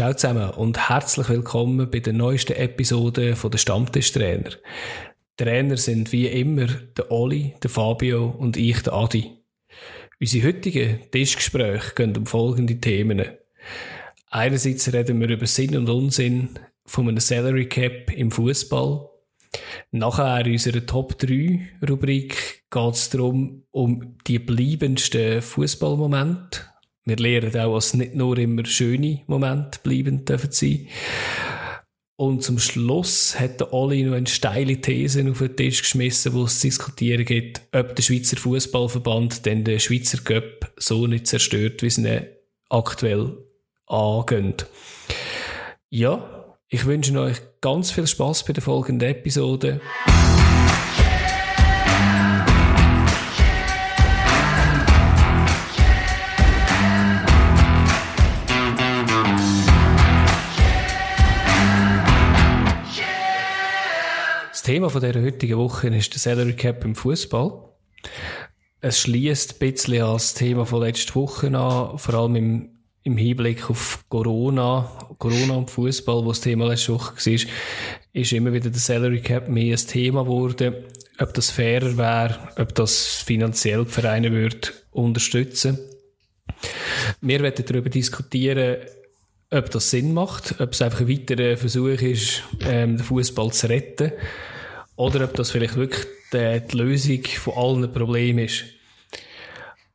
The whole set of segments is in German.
Ciao zusammen und herzlich willkommen bei der neuesten Episode von der Stammtischtrainer. Trainer sind wie immer der Oli, der Fabio und ich, der Adi. Unsere heutigen Tischgespräche gehen um folgende Themen. Einerseits reden wir über Sinn und Unsinn von einem Salary Cap im Fußball. Nachher in unserer Top 3 Rubrik geht es darum, um die bleibendsten Fußballmomente wir lernen auch, dass nicht nur immer schöne Momente bleiben dürfen sein. Und zum Schluss hat der Oli noch eine steile These auf den Tisch geschmissen, wo es zu diskutieren gibt, ob der Schweizer Fußballverband denn den Schweizer Cup so nicht zerstört, wie es ihn aktuell angeht. Ja, ich wünsche euch ganz viel Spaß bei der folgenden Episode. Thema von dieser heutigen Woche ist der Salary Cap im Fußball. Es schließt ein bisschen an das Thema von letzter Woche an, vor allem im, im Hinblick auf Corona, Corona und Fußball, wo das Thema letzte Woche war, ist immer wieder der Salary Cap mehr ein Thema geworden. Ob das fairer wäre, ob das finanziell die Vereine würde unterstützen. Wir werden darüber diskutieren, ob das Sinn macht, ob es einfach ein weiterer Versuch ist, ähm, den Fußball zu retten oder ob das vielleicht wirklich die, die Lösung von allen Problemen ist.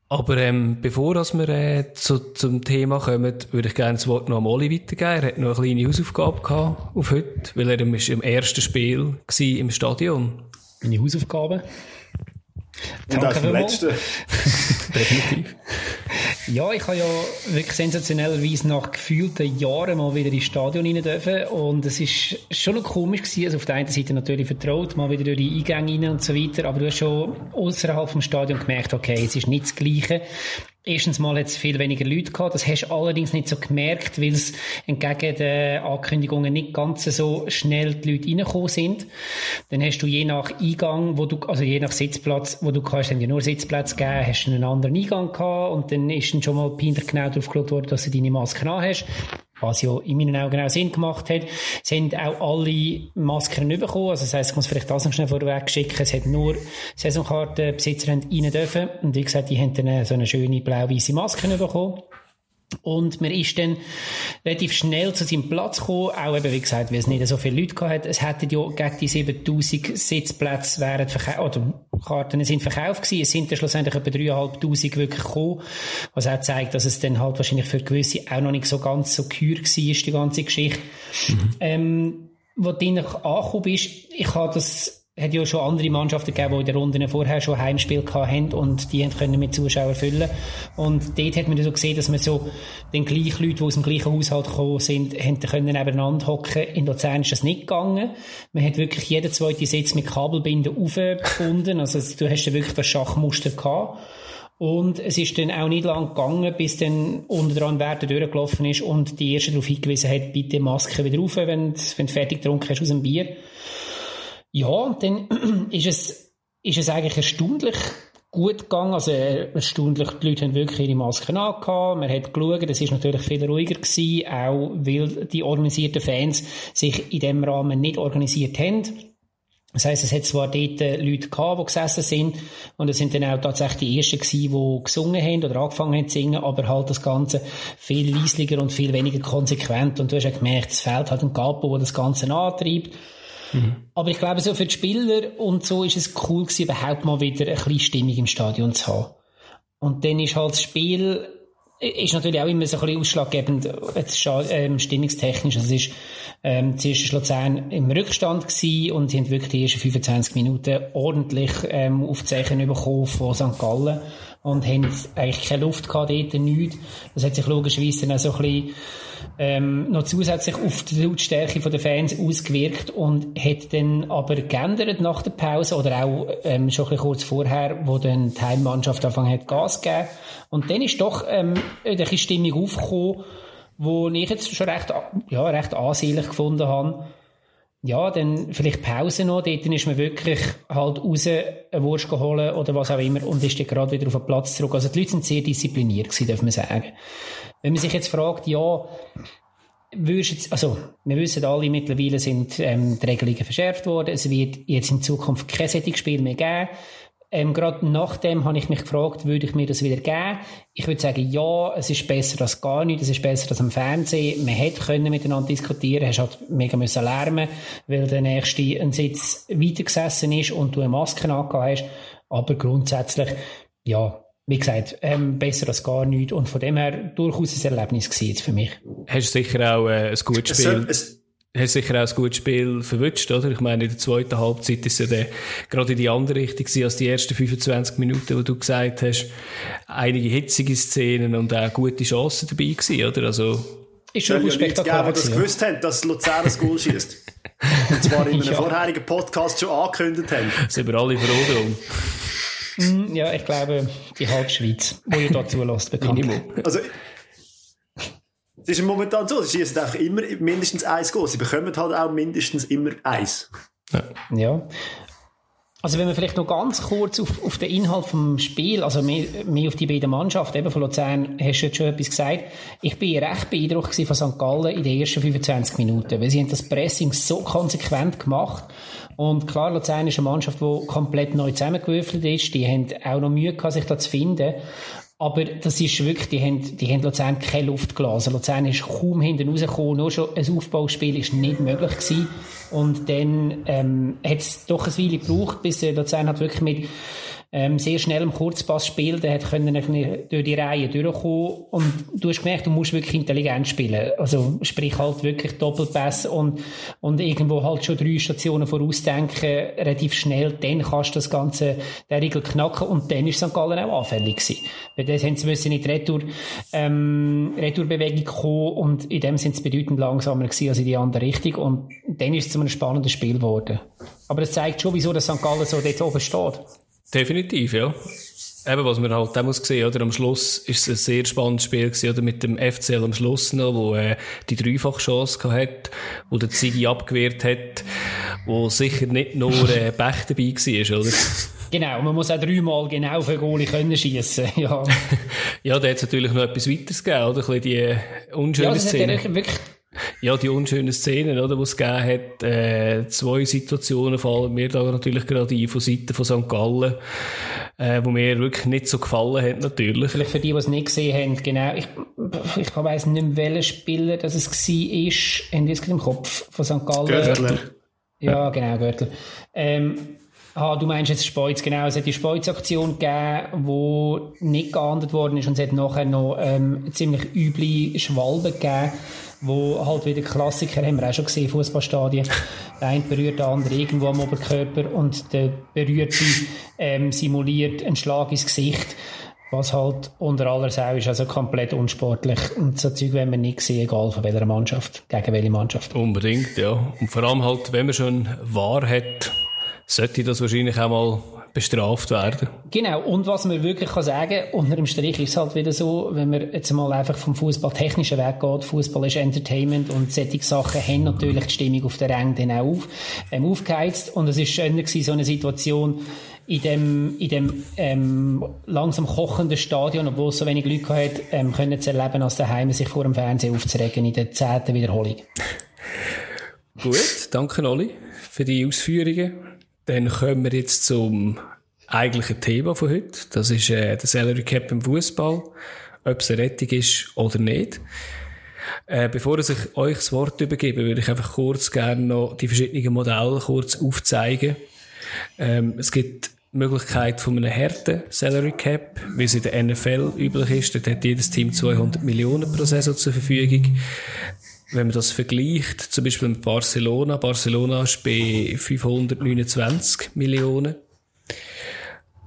Aber ähm, bevor wir äh, zu, zum Thema kommen, würde ich gerne das Wort noch am Oli weitergeben. Er hat noch eine kleine Hausaufgabe gehabt auf heute, weil er im ersten Spiel war im Stadion. Meine Hausaufgabe? Und das letzte. Definitiv. Ja, ich habe ja wirklich sensationellerweise nach gefühlten Jahren mal wieder ins Stadion rein dürfen. Und es ist schon noch komisch gewesen. Also auf der einen Seite natürlich vertraut, mal wieder durch die Eingänge rein und so weiter. Aber du hast schon außerhalb vom Stadion gemerkt, okay, es ist nicht das Gleiche. Erstens mal es viel weniger Leute gehabt. Das hast du allerdings nicht so gemerkt, weil es entgegen den Ankündigungen nicht ganz so schnell die Leute reingekommen sind. Dann hast du je nach Eingang, wo du, also je nach Sitzplatz, wo du kannst, haben ja nur Sitzplatz gegeben, hast du einen anderen Eingang gehabt und dann ist dann schon mal peinlich genau darauf geschaut worden, dass du deine Maske an hast was ja in meinen Augen auch Sinn gemacht hat. Haben auch alle Masken bekommen. Also das heisst, ich muss vielleicht das noch schnell vorweg schicken. Es hat nur Saisonkartenbesitzer rein dürfen. Und wie gesagt, die haben dann so eine schöne blau-weiße Maske bekommen. Und man ist dann relativ schnell zu seinem Platz gekommen, auch eben, wie gesagt, weil es nicht so viele Leute gehabt hat. Es hätten ja gegen die 7000 Sitzplätze wären verkauft, oder Karten sind verkauft gewesen. Es sind dann schlussendlich etwa 3500 wirklich gekommen. Was auch zeigt, dass es dann halt wahrscheinlich für gewisse auch noch nicht so ganz so geheuer war, die ganze Geschichte. Mhm. Ähm, wo du angekommen bist, ich habe das hat ja schon andere Mannschaften gegeben, die in der Runde vorher schon Heimspiel hatten und die können mit Zuschauern füllen. Und dort hat man so gesehen, dass man so den gleichen Leuten, die aus dem gleichen Haushalt gekommen sind, haben können nebeneinander hocken. In Luzern ist das nicht gegangen. Man hat wirklich jeden zweiten Sitz mit Kabelbinden aufgebunden. Also du hast ja wirklich das Schachmuster gehabt. Und es ist dann auch nicht lang gegangen, bis dann unter dran Werte durchgelaufen ist und die erste darauf hingewiesen hat, bitte Maske wieder du, wenn du fertig getrunken hast aus dem Bier. Ja, dann ist es, ist es eigentlich erstaunlich gut gegangen. Also, erstaunlich, die Leute haben wirklich ihre Masken angehabt. Man hat geschaut, es ist natürlich viel ruhiger gewesen, auch weil die organisierten Fans sich in dem Rahmen nicht organisiert haben. Das heisst, es hat zwar dort äh, Leute gehabt, die gesessen sind, und es sind dann auch tatsächlich die Ersten gewesen, die gesungen haben oder angefangen haben zu singen, aber halt das Ganze viel leislicher und viel weniger konsequent. Und du hast ja gemerkt, es fehlt halt ein Capo, der das Ganze antreibt. Mhm. Aber ich glaube, so für die Spieler und so ist es cool gewesen, überhaupt mal wieder ein bisschen Stimmung im Stadion zu haben. Und dann ist halt das Spiel, ist natürlich auch immer so ein bisschen ausschlaggebend, ähm, stimmungstechnisch. Also es ist, ähm, zuerst war Luzern im Rückstand gewesen und haben wirklich die ersten 25 Minuten ordentlich, ähm, Aufzeichen bekommen von St. Gallen und haben eigentlich keine Luft gehabt dort, nichts. Das hat sich logischerweise dann auch so ein bisschen ähm, noch zusätzlich auf die Lautstärke der Fans ausgewirkt und hat dann aber geändert nach der Pause oder auch ähm, schon ein bisschen kurz vorher, wo dann die Heimmannschaft angefangen hat Gas zu geben. Und dann ist doch ähm, eine Stimmung aufgekommen, wo ich jetzt schon recht, ja, recht ansehnlich gefunden habe. Ja, dann vielleicht Pause noch, dort ist man wirklich halt raus eine Wurst geholt oder was auch immer und ist dann gerade wieder auf den Platz zurück. Also die Leute sind sehr diszipliniert gewesen, darf man sagen. Wenn man sich jetzt fragt, ja, würdest also, wir wissen alle, mittlerweile sind ähm, die Regelungen verschärft worden. Es wird jetzt in Zukunft kein Spiel mehr geben. Ähm, gerade nachdem habe ich mich gefragt, würde ich mir das wieder geben? Ich würde sagen, ja, es ist besser als gar nicht, es ist besser als am Fernsehen. Man hätte können miteinander diskutieren, hast halt mega müssen lärmen, weil der nächste ein Sitz weitergesessen ist und du eine Maske angehabt hast. Aber grundsätzlich, ja, wie gesagt, ähm, besser als gar nichts und von dem her durchaus ein Erlebnis gewesen für mich. Hast du sicher auch äh, ein gutes Spiel? Es, es, hast sicher auch ein gutes Spiel verwünscht, oder? Ich meine, in der zweiten Halbzeit ist ja der, gerade in die andere Richtung gewesen, als die ersten 25 Minuten, wo du gesagt hast, einige hitzige Szenen und auch gute Chancen dabei gewesen, oder? Also, ist schon ja, spektakulär. die das gewusst haben, dass Luzern das Goal schießt. und zwar in einem ja. vorherigen Podcast schon angekündigt haben. Sind wir alle froh drum. Mm, ja, ich glaube, die Halbschweiz, wo ihr dazu lasst, bekannt. Also, es ist momentan so, sie schießen einfach immer mindestens eins Goal. Sie bekommen halt auch mindestens immer eins. Ja. ja. Also wenn wir vielleicht noch ganz kurz auf, auf den Inhalt vom Spiel, also mehr, mehr auf die beiden Mannschaften, eben von Luzern, hast du jetzt schon etwas gesagt. Ich bin recht beeindruckt von St. Gallen in den ersten 25 Minuten, weil sie haben das Pressing so konsequent gemacht und klar, Luzern ist eine Mannschaft, die komplett neu zusammengewürfelt ist. Die haben auch noch Mühe gehabt, sich da zu finden. Aber das ist wirklich, die haben, die haben Luzern keine Luft gelassen. Luzern ist kaum hinten rausgekommen. Nur schon ein Aufbauspiel ist nicht möglich gewesen. Und dann, ähm, hat es doch ein Weile gebraucht, bis Luzern hat wirklich mit, ähm, sehr schnell im Kurzpass spielt, der hat können durch die Reihe durchkommen und du hast gemerkt, du musst wirklich intelligent spielen. Also sprich halt wirklich Doppelpass und, und irgendwo halt schon drei Stationen vorausdenken, relativ schnell, dann kannst du das Ganze, der Riegel knacken und dann ist St. Gallen auch anfällig gewesen. Weil das haben sie müssen in die Retour, ähm, Retourbewegung kommen und in dem sind sie bedeutend langsamer gewesen als in die andere Richtung und dann ist es zu einem spannenden Spiel geworden. Aber es zeigt schon, wieso das St. Gallen so dort oben steht. Definitiv, ja. Eben, was man halt auch muss sehen, oder? Am Schluss ist es ein sehr spannendes Spiel gewesen, oder? Mit dem FCL am Schluss noch, wo, äh, die Dreifachchance hat, wo der Ziggy abgewehrt hat, wo sicher nicht nur, äh, Pech dabei war, oder? Genau, man muss auch dreimal genau für Goalie können schiessen, ja. ja, da hat es natürlich noch etwas weiteres gegeben, oder? Ein bisschen die äh, unschöne ja, Szene. Wirklich ja, die unschönen Szenen, oder, die es gegeben hat, äh, zwei Situationen fallen mir da natürlich gerade ein von Seiten von St. Gallen, äh, wo mir wirklich nicht so gefallen hat, natürlich. Vielleicht für die, die es nicht gesehen haben, genau, ich, ich weiss nicht mehr, welcher Spieler das es war, haben jetzt im Kopf von St. Gallen. Görtler. Ja, genau, Görtler. Ähm, Ah, du meinst jetzt Speuz, genau. Es hat die Speuz-Aktion gegeben, die nicht geahndet worden ist und es hat nachher noch ähm, ziemlich üble Schwalben gegeben wo halt wieder Klassiker haben wir auch schon gesehen, Fußballstadien. Der eine berührt den anderen irgendwo am Oberkörper und der Berührte ähm, simuliert einen Schlag ins Gesicht, was halt unter aller Sau ist, also komplett unsportlich. Und so Zeug wenn man nicht sehen, egal von welcher Mannschaft, gegen welche Mannschaft. Unbedingt, ja. Und vor allem halt, wenn man schon Wahrheit sollte das wahrscheinlich auch mal bestraft werden. Genau, und was man wirklich kann sagen, unter dem Strich ist es halt wieder so, wenn man jetzt mal einfach vom Fußballtechnischen Weg geht, Fußball ist Entertainment und solche Sachen haben natürlich die Stimmung auf der Ränge dann auch auf, ähm, aufgeheizt und es ist schöner gewesen, so eine Situation in dem, in dem ähm, langsam kochenden Stadion, obwohl es so wenig Leute hat, ähm, können zu erleben, als daheim sich vor dem Fernsehen aufzuregen in der zehnten Wiederholung. Gut, danke Oli für die Ausführungen. Dann kommen wir jetzt zum eigentlichen Thema von heute. Das ist äh, der Salary Cap im Fußball. Ob es eine Rettung ist oder nicht. Äh, bevor ich euch das Wort übergebe, würde ich einfach kurz gerne noch die verschiedenen Modelle kurz aufzeigen. Ähm, es gibt die Möglichkeit von einem harten Salary Cap, wie es in der NFL üblich ist. Dort hat jedes Team 200 Millionen pro Saison zur Verfügung wenn man das vergleicht, zum Beispiel mit Barcelona, Barcelona ist bei 529 Millionen.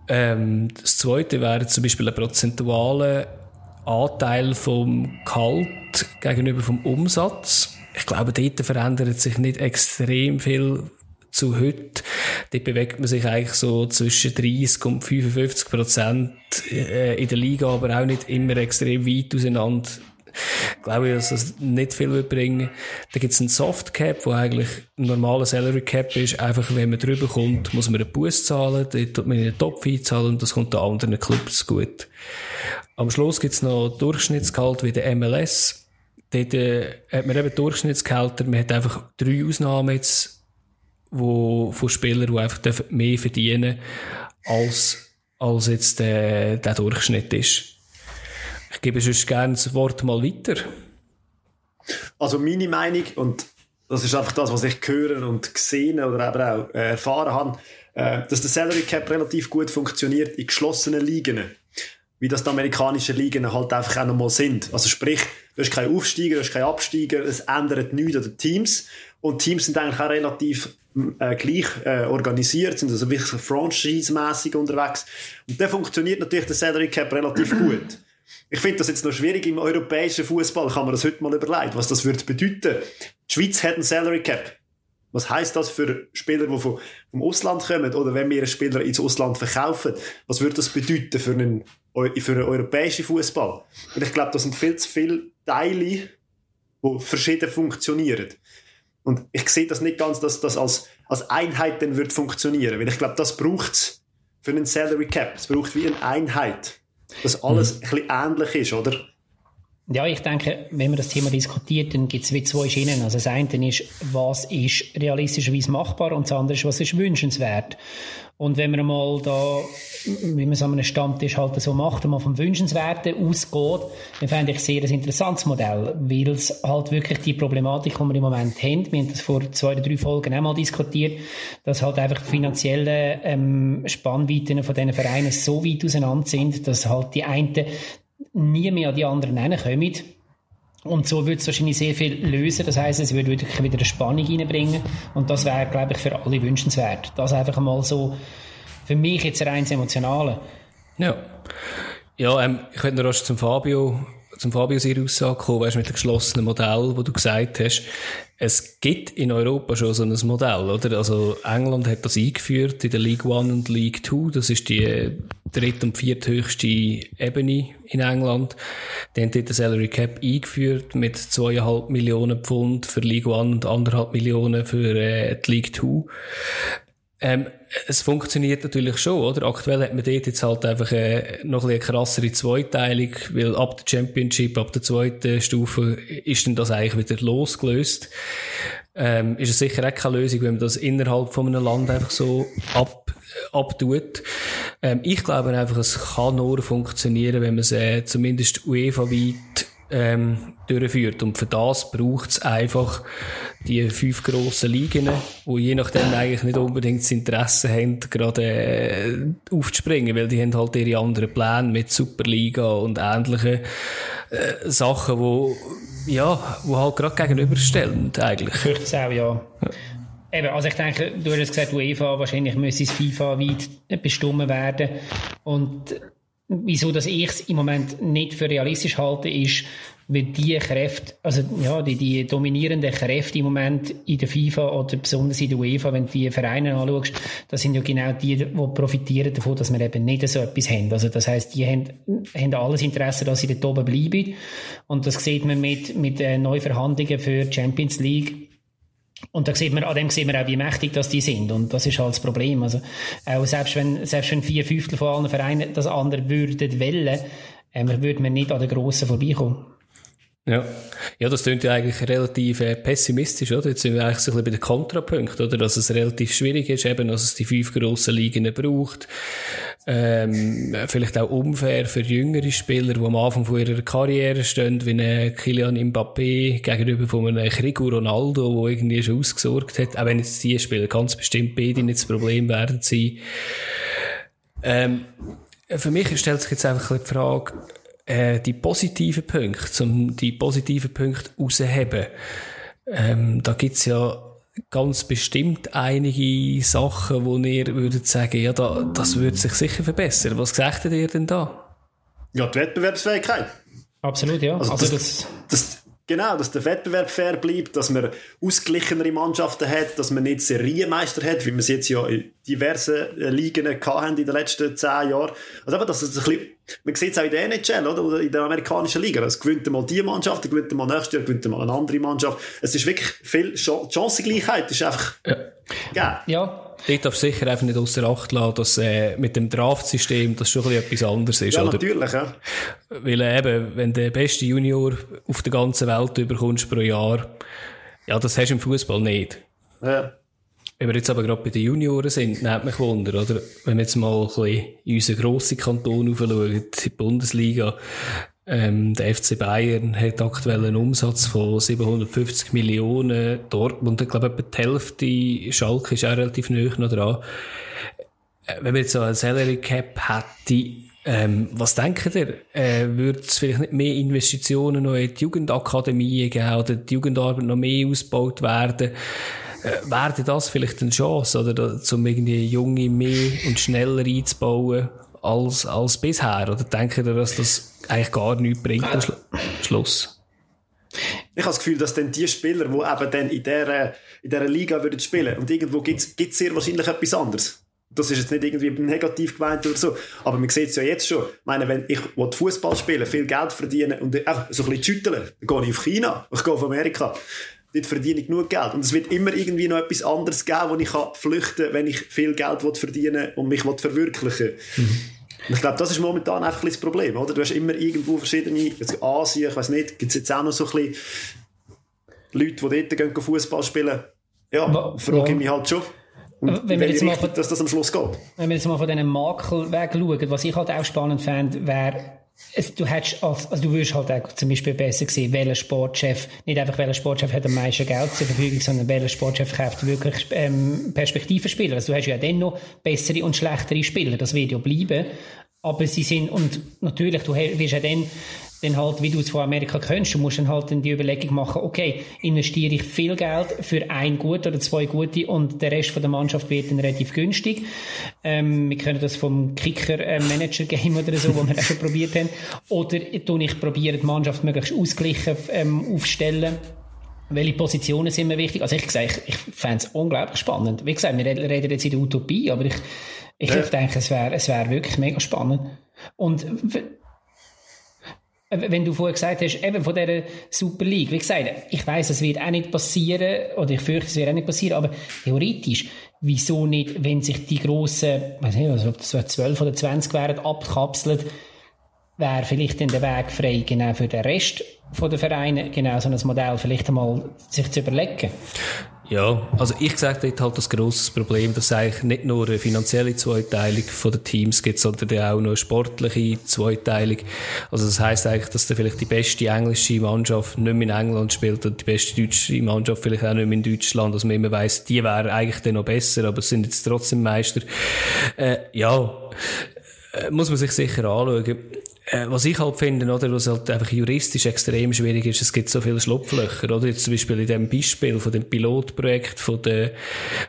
Ähm, das zweite wäre zum Beispiel ein prozentualer Anteil vom Gehalt gegenüber vom Umsatz. Ich glaube, dort verändert sich nicht extrem viel zu heute. Dort bewegt man sich eigentlich so zwischen 30 und 55 Prozent äh, in der Liga, aber auch nicht immer extrem weit auseinander glaube ich, dass das nicht viel wird bringen. Da gibt es einen Soft Cap, wo eigentlich ein normaler Salary Cap ist. Einfach, wenn man drüber kommt, muss man einen Bus zahlen, dort tut man einen Topf einzahlen und das kommt den anderen Clubs gut. Am Schluss gibt es noch Durchschnittsgehalt wie der MLS. dort äh, hat man eben Durchschnittsgehälter, man hat einfach drei Ausnahmen jetzt, wo, von Spielern, die einfach mehr verdienen als, als jetzt der, der Durchschnitt ist. Ich gebe sonst gerne das Wort mal weiter. Also meine Meinung, und das ist einfach das, was ich höre und gesehen oder eben auch äh, erfahren habe, äh, dass der Salary Cap relativ gut funktioniert in geschlossenen Ligen. Wie das die amerikanischen Ligen halt einfach auch nochmal sind. Also sprich, du hast keinen Aufsteiger, du hast keinen Absteiger, es ändert nichts an den Teams. Und Teams sind eigentlich auch relativ äh, gleich äh, organisiert, sind also wirklich franchise-mässig unterwegs. Und dann funktioniert natürlich der Salary Cap relativ gut. Ich finde das jetzt noch schwierig im europäischen Fußball, kann man das heute mal überlegen, was das würde bedeuten. Die Schweiz hat einen Salary Cap. Was heißt das für Spieler, die vom, Ausland kommen oder wenn wir einen Spieler ins Ausland verkaufen? Was würde das bedeuten für einen, für einen europäischen Fußball? Und ich glaube, das sind viel zu viele Teile, die verschieden funktionieren. Und ich sehe das nicht ganz, dass das als, als Einheit dann wird funktionieren, weil ich glaube, das braucht es für einen Salary Cap. Es braucht wie eine Einheit, dass alles mhm. ein bisschen ähnlich ist, oder? Ja, ich denke, wenn man das Thema diskutiert, dann gibt es wie zwei Schienen. Also das eine ist, was ist realistischerweise machbar und das andere ist, was ist wünschenswert. Und wenn man mal da, wie man es an einem Stammtisch halt so macht, mal vom Wünschenswerten ausgeht, dann fände ich sehr ein interessantes Modell, weil es halt wirklich die Problematik, die wir im Moment haben, wir haben das vor zwei oder drei Folgen auch mal diskutiert, dass halt einfach die finanziellen ähm, Spannweiten von diesen Vereinen so weit auseinander sind, dass halt die einen nie mehr an die anderen hinkommen. Und so würde es wahrscheinlich sehr viel lösen. Das heißt, es würde wirklich wieder eine Spannung reinbringen. Und das wäre, glaube ich, für alle wünschenswert. Das einfach einmal so, für mich jetzt rein emotionale. Ja. Ja, ähm, ich könnte noch zum Fabio zum Fabio seine Aussage kommen, weißt, mit dem geschlossenen Modell, wo du gesagt hast, es gibt in Europa schon so ein Modell, oder? Also England hat das eingeführt in der League One und League Two. Das ist die dritte und vierthöchste Ebene in England. Die haben dort den Salary Cap eingeführt mit zweieinhalb Millionen Pfund für League One und anderthalb Millionen für äh, die League Two. Ähm, es funktioniert natürlich schon, oder? Aktuell hat man dort jetzt halt einfach äh, noch ein eine krassere Zweiteilung, weil ab der Championship, ab der zweiten Stufe ist dann das eigentlich wieder losgelöst. Ähm, ist es sicher auch keine Lösung, wenn man das innerhalb von einem Land einfach so ab, abtut. Ähm, ich glaube einfach, es kann nur funktionieren, wenn man es äh, zumindest UEFA-weit ähm, durchführt. Und für das braucht es einfach die fünf grossen Ligen, wo je nachdem eigentlich nicht unbedingt das Interesse haben, gerade äh, aufzuspringen, weil die haben halt ihre anderen Pläne mit Superliga und ähnlichen äh, Sachen, wo ja, wo halt gerade gegenüberstellen eigentlich. Ich fürchte es auch, ja. Eben, also ich denke, du hast gesagt, UEFA, wahrscheinlich müsste es FIFA weit bestimmen werden und wieso dass ich es im Moment nicht für realistisch halte, ist, weil die Kräfte, also ja, die, die dominierenden Kräfte im Moment in der FIFA oder besonders in der UEFA, wenn du die Vereine anschaust, das sind ja genau die, die profitieren davon, dass wir eben nicht so etwas haben. Also das heißt, die haben, haben alles Interesse, dass sie dort oben bleiben. Und das sieht man mit, mit äh, Neuverhandlungen für Champions League und da sieht man, an dem sieht man auch, wie mächtig das die sind. Und das ist halt das Problem. Also, auch selbst wenn, selbst wenn vier Fünftel von allen Vereinen das andere würden wollen, ähm, würde man nicht an den Grossen vorbeikommen. Ja. ja, das klingt ja eigentlich relativ äh, pessimistisch, oder? Jetzt sind wir eigentlich so ein bisschen bei den Kontrapunkten, oder? Dass es relativ schwierig ist, eben, dass es die fünf grossen Ligen braucht. Ähm, vielleicht auch unfair für jüngere Spieler, die am Anfang von ihrer Karriere stehen, wie ein Kylian Mbappé gegenüber von einem Crigo Ronaldo, der irgendwie schon ausgesorgt hat. Auch wenn jetzt die Spieler ganz bestimmt beide nicht das Problem werden sein. Ähm, für mich stellt sich jetzt einfach die Frage, äh, die positiven Punkte, um die positiven Punkte rauszuheben. Ähm, da gibt's ja ganz bestimmt einige Sachen, wo ihr würdet sagen, ja, da, das würde sich sicher verbessern. Was sagt ihr denn da? Ja, die Wettbewerbsfähigkeit. Absolut, ja. Also, also das, das, Genau, dass der Wettbewerb fair bleibt, dass man ausgeglichenere Mannschaften hat, dass man nicht Serienmeister hat, wie wir es jetzt ja in diversen äh, Ligen hatten in den letzten zehn Jahren. Also eben, dass es ein bisschen, man sieht es auch in der NHL oder, oder in der amerikanischen Liga. Es gewinnt mal die Mannschaft, dann gewinnt mal nächstes Jahr, gewinnt mal eine andere Mannschaft. Es ist wirklich viel Chancengleichheit, ist einfach ja. Ja, dort darfst du sicher einfach nicht außer Acht lassen, dass äh, mit dem Draftsystem das schon ein etwas anderes ist. Ja, oder? natürlich, ja. Weil äh, eben, wenn du den besten Junior auf der ganzen Welt überkommst pro Jahr, ja, das hast du im Fußball nicht. ja. Wenn wir jetzt aber gerade bei den Junioren sind, nimmt mich Wunder, oder? Wenn wir jetzt mal ein bisschen in unseren grossen Kanton aufschauen, die Bundesliga, ähm, der FC Bayern hat aktuell einen Umsatz von 750 Millionen. Dortmund, ich glaube, etwa die Hälfte. Schalke ist auch relativ nah noch dran. Äh, Wenn wir jetzt so einen Salary Cap hätte, ähm, was denkt ihr? Äh, Würde es vielleicht nicht mehr Investitionen noch in die Jugendakademie geben oder die Jugendarbeit noch mehr ausgebaut werden? Äh, wäre das vielleicht eine Chance, oder, um irgendwie Junge mehr und schneller einzubauen als, als bisher? Oder denkt ihr, dass das eigentlich gar nichts bringt am Schlu Schluss? Ich habe das Gefühl, dass dann die Spieler, die eben dann in dieser, in dieser Liga würden spielen, und irgendwo gibt es sehr wahrscheinlich etwas anderes. Das ist jetzt nicht irgendwie negativ gemeint oder so, aber man sieht es ja jetzt schon. Ich meine, wenn ich Fußball spielen viel Geld verdienen und einfach so ein bisschen schütteln, dann gehe ich auf China, ich gehe auf Amerika. Dort verdiene ich genug Geld. Und es wird immer irgendwie noch etwas anderes geben, wo ich kann flüchten kann, wenn ich viel Geld verdienen und mich will verwirklichen Und ich glaube, das ist momentan einfach ein das Problem, oder? Du hast immer irgendwo verschiedene, jetzt Asien, ich weiß nicht, gibt es jetzt auch noch so ein bisschen Leute, die dort gehen Fußball spielen? Ja, frage ich mich halt schon. Und wenn wir jetzt mal von- dass das am Schluss geht. Wenn wir jetzt mal von diesen Makel weg schauen, was ich halt auch spannend fände, wäre, es, du hättest als, also du würdest halt auch zum Beispiel besser sehen, welcher Sportchef, nicht einfach welcher Sportchef hat am meisten Geld zur Verfügung, sondern welcher Sportchef kauft wirklich ähm, Perspektivenspieler. Also du hast ja dann noch bessere und schlechtere Spieler, das wird ja bleiben. Aber sie sind, und natürlich, du wirst ja dann, dann halt, wie du es von Amerika kennst, du musst dann halt dann die Überlegung machen, okay, investiere ich viel Geld für ein gut oder zwei gute und der Rest von der Mannschaft wird dann relativ günstig. Ähm, wir können das vom Kicker-Manager-Game oder so, wo wir auch schon probiert haben. Oder tue ich probiere die Mannschaft möglichst ausgeglichen ähm, aufstellen. Welche Positionen sind mir wichtig? Also ich gesagt, ich, ich fände es unglaublich spannend. Wie gesagt, wir reden jetzt in der Utopie, aber ich, ich Ja. denke, es wäre es wär wirklich mega spannend. Und wenn du vorher gesagt hast, eben von dieser Super League, wie gesagt, ich weiß, es wird auch nicht passieren, oder ich fürchte, es wird auch nicht passieren, aber theoretisch, wieso nicht, wenn sich die grossen, weiß nicht, also ob das so 12 oder 20 wären, abkapseln, wäre vielleicht dann der Weg frei, genau für den Rest der Vereine, genau so ein Modell vielleicht einmal sich zu überlegen. Ja, also ich sage dort halt das grosses Problem, dass es eigentlich nicht nur eine finanzielle Zweiteilung den Teams gibt, sondern auch noch eine sportliche Zweiteilung. Also das heisst eigentlich, dass dann vielleicht die beste englische Mannschaft nicht mehr in England spielt und die beste deutsche Mannschaft vielleicht auch nicht mehr in Deutschland. Also man immer weiss, die wären eigentlich dann noch besser, aber sind jetzt trotzdem Meister. Äh, ja, äh, muss man sich sicher anschauen. Äh, was ich halt finde, oder, was halt einfach juristisch extrem schwierig ist, es gibt so viele Schlupflöcher, oder? Jetzt zum Beispiel in dem Beispiel von dem Pilotprojekt von den,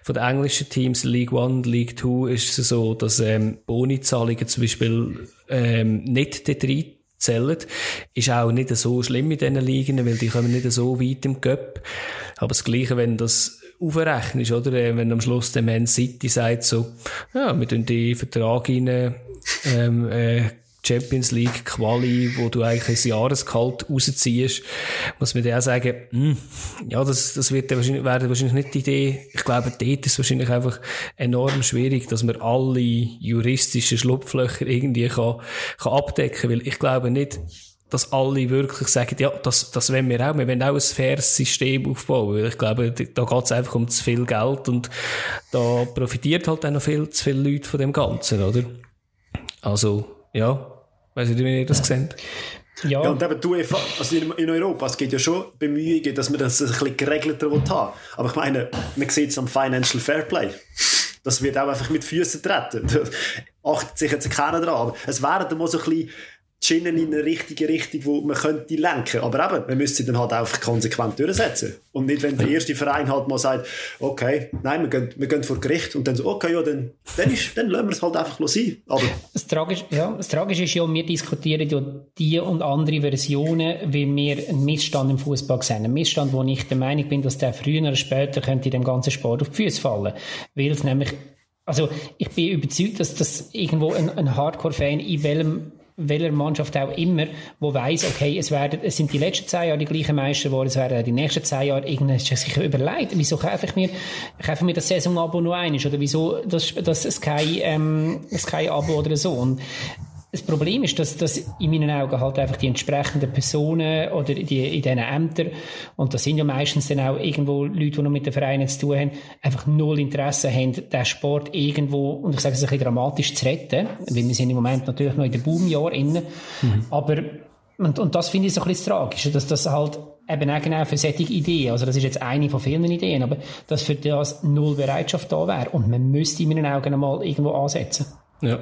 von den englischen Teams, League One, League Two, ist es so, dass, ähm, Bonizahlungen zum Beispiel, ähm, nicht dort reinzählen. Ist auch nicht so schlimm in diesen Ligen, weil die kommen nicht so weit im Cup. Aber das Gleiche, wenn das aufrechnest, oder? Äh, Wenn am Schluss der Man City sagt so, ja, wir tun die Vertrag rein, ähm, äh, Champions League Quali, wo du eigentlich ein Jahresgehalt rausziehst, muss man dir auch sagen, hm, ja, das, das wird wahrscheinlich, wäre wahrscheinlich nicht die Idee. Ich glaube, dort ist es wahrscheinlich einfach enorm schwierig, dass man alle juristischen Schlupflöcher irgendwie kann, kann abdecken, weil ich glaube nicht, dass alle wirklich sagen, ja, das, das wollen wir auch. Wir wollen auch ein faires System aufbauen. Weil ich glaube, da geht es einfach um zu viel Geld und da profitiert halt auch noch viel zu viele Leute von dem Ganzen, oder? Also, ja, weiss nicht, wie ihr das seht. Ja, Ja, und eben die UEFA, also in, Europa, es gibt ja schon Bemühungen, dass man das ein bisschen geregelter will haben. Aber ich meine, man sieht es am Financial Fairplay. Das wird auch einfach mit Füßen treten. Da achtet sich jetzt keiner dran. Aber es wären dann mal so ein bisschen Schienen in eine richtige Richtung, wo man könnte lenken. Aber eben, man müsste sie dann halt einfach konsequent durchsetzen. Und nicht, wenn der erste Verein halt mal sagt, okay, nein, wir gehen, wir gehen vor Gericht und dann so, okay, ja, dann, dann, ist, dann lassen wir es halt einfach sein. Aber Das Tragische, ja, das Tragische ist ja, wir diskutieren ja die und andere Versionen, wie wir einen Missstand im Fußball sehen. Ein Missstand, wo ich der Meinung bin, dass der früher oder später könnte dem ganzen Sport auf die Füße fallen. Weil es nämlich, also ich bin überzeugt, dass das irgendwo ein, ein Hardcore-Fan in welchem welcher Mannschaft auch immer, wo weiß, okay, es werden, es sind die letzten zehn Jahre die gleichen Meister geworden, es werden die nächsten zehn Jahre, irgendwann sich überlegt, wieso kaufe ich mir, kaufe mir das Saisonabo nur eines, oder wieso das, das Sky, ähm, Sky-Abo oder so. Und das Problem ist, dass, dass in meinen Augen halt einfach die entsprechenden Personen oder die, in diesen Ämtern, und das sind ja meistens dann auch irgendwo Leute, die noch mit den Vereinen zu tun haben, einfach null Interesse haben, den Sport irgendwo, und ich sage es ein bisschen dramatisch, zu retten, weil wir sind im Moment natürlich noch in den Boomjahr innen, mhm. aber und, und das finde ich so ein bisschen tragisch, dass das halt eben auch genau für solche Ideen, also das ist jetzt eine von vielen Ideen, aber dass für das null Bereitschaft da wäre und man müsste in meinen Augen einmal irgendwo ansetzen. Ja.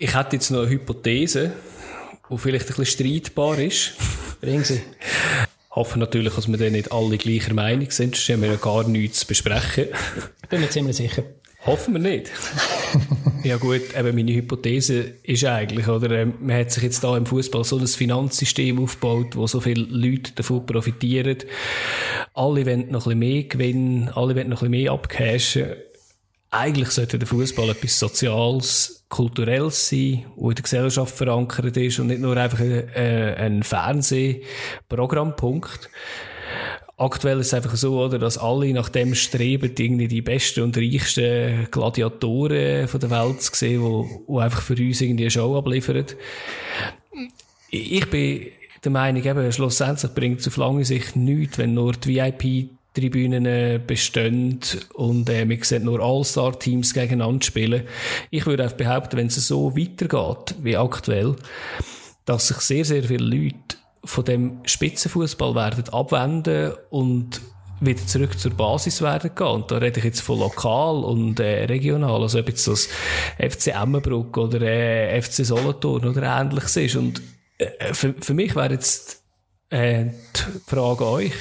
Ich hätte jetzt noch eine Hypothese, die vielleicht ein bisschen streitbar ist. Bringen Sie. Hoffe natürlich, dass wir dann nicht alle gleicher Meinung sind, sonst haben wir ja gar nichts zu besprechen. Bin mir ziemlich sicher. Hoffen wir nicht. ja gut, eben meine Hypothese ist eigentlich, oder, ähm, man hat sich jetzt da im Fußball so ein Finanzsystem aufgebaut, wo so viele Leute davon profitieren. Alle wollen noch ein bisschen mehr gewinnen, alle wollen noch ein bisschen mehr abcashen eigentlich sollte der Fußball etwas Soziales, Kulturelles sein, wo in der Gesellschaft verankert ist und nicht nur einfach ein, äh, ein Fernsehprogrammpunkt. Aktuell ist es einfach so, oder, dass alle nach dem streben, irgendwie die besten und reichsten Gladiatoren von der Welt zu sehen, wo, wo einfach für uns irgendwie eine Show abliefern. Ich bin der Meinung, eben, schlussendlich bringt es auf lange Sicht nichts, wenn nur die VIP Tribünen äh, bestehen und äh, man sieht nur All-Star-Teams gegeneinander spielen. Ich würde auch behaupten, wenn es so weitergeht wie aktuell, dass sich sehr, sehr viele Leute von dem Spitzenfußball werden abwenden und wieder zurück zur Basis werden gehen. Und da rede ich jetzt von lokal und äh, regional, also ob jetzt das FC Emmenbruck oder äh, FC Solothurn oder ähnliches ist. Und äh, für, für mich wäre jetzt äh, die Frage an euch,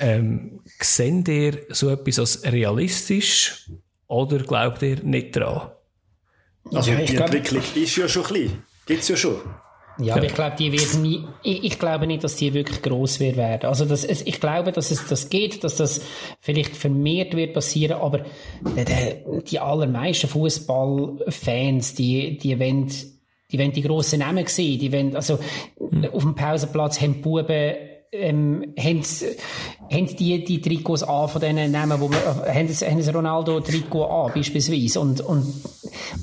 ähm, seht ihr so etwas als realistisch oder glaubt ihr nicht daran? Also ja, die Entwicklung glaub, ist ja schon klein. Gibt es ja schon. Ja, aber ich glaube, die werden nie, ich, ich, glaube nicht, dass die wirklich groß werden. Also das, ich glaube, dass es das geht, dass das vielleicht vermehrt wird passieren, aber die, die allermeisten Fußballfans, die, die wollen, die wollen die grossen Namen sehen, die wollen, also mhm. auf dem Pausenplatz haben die Buben ähm, haben, haben die die Trikots an von denen Namen, wo man, äh, haben, haben das Ronaldo Trikot an, beispielsweise. Und, und,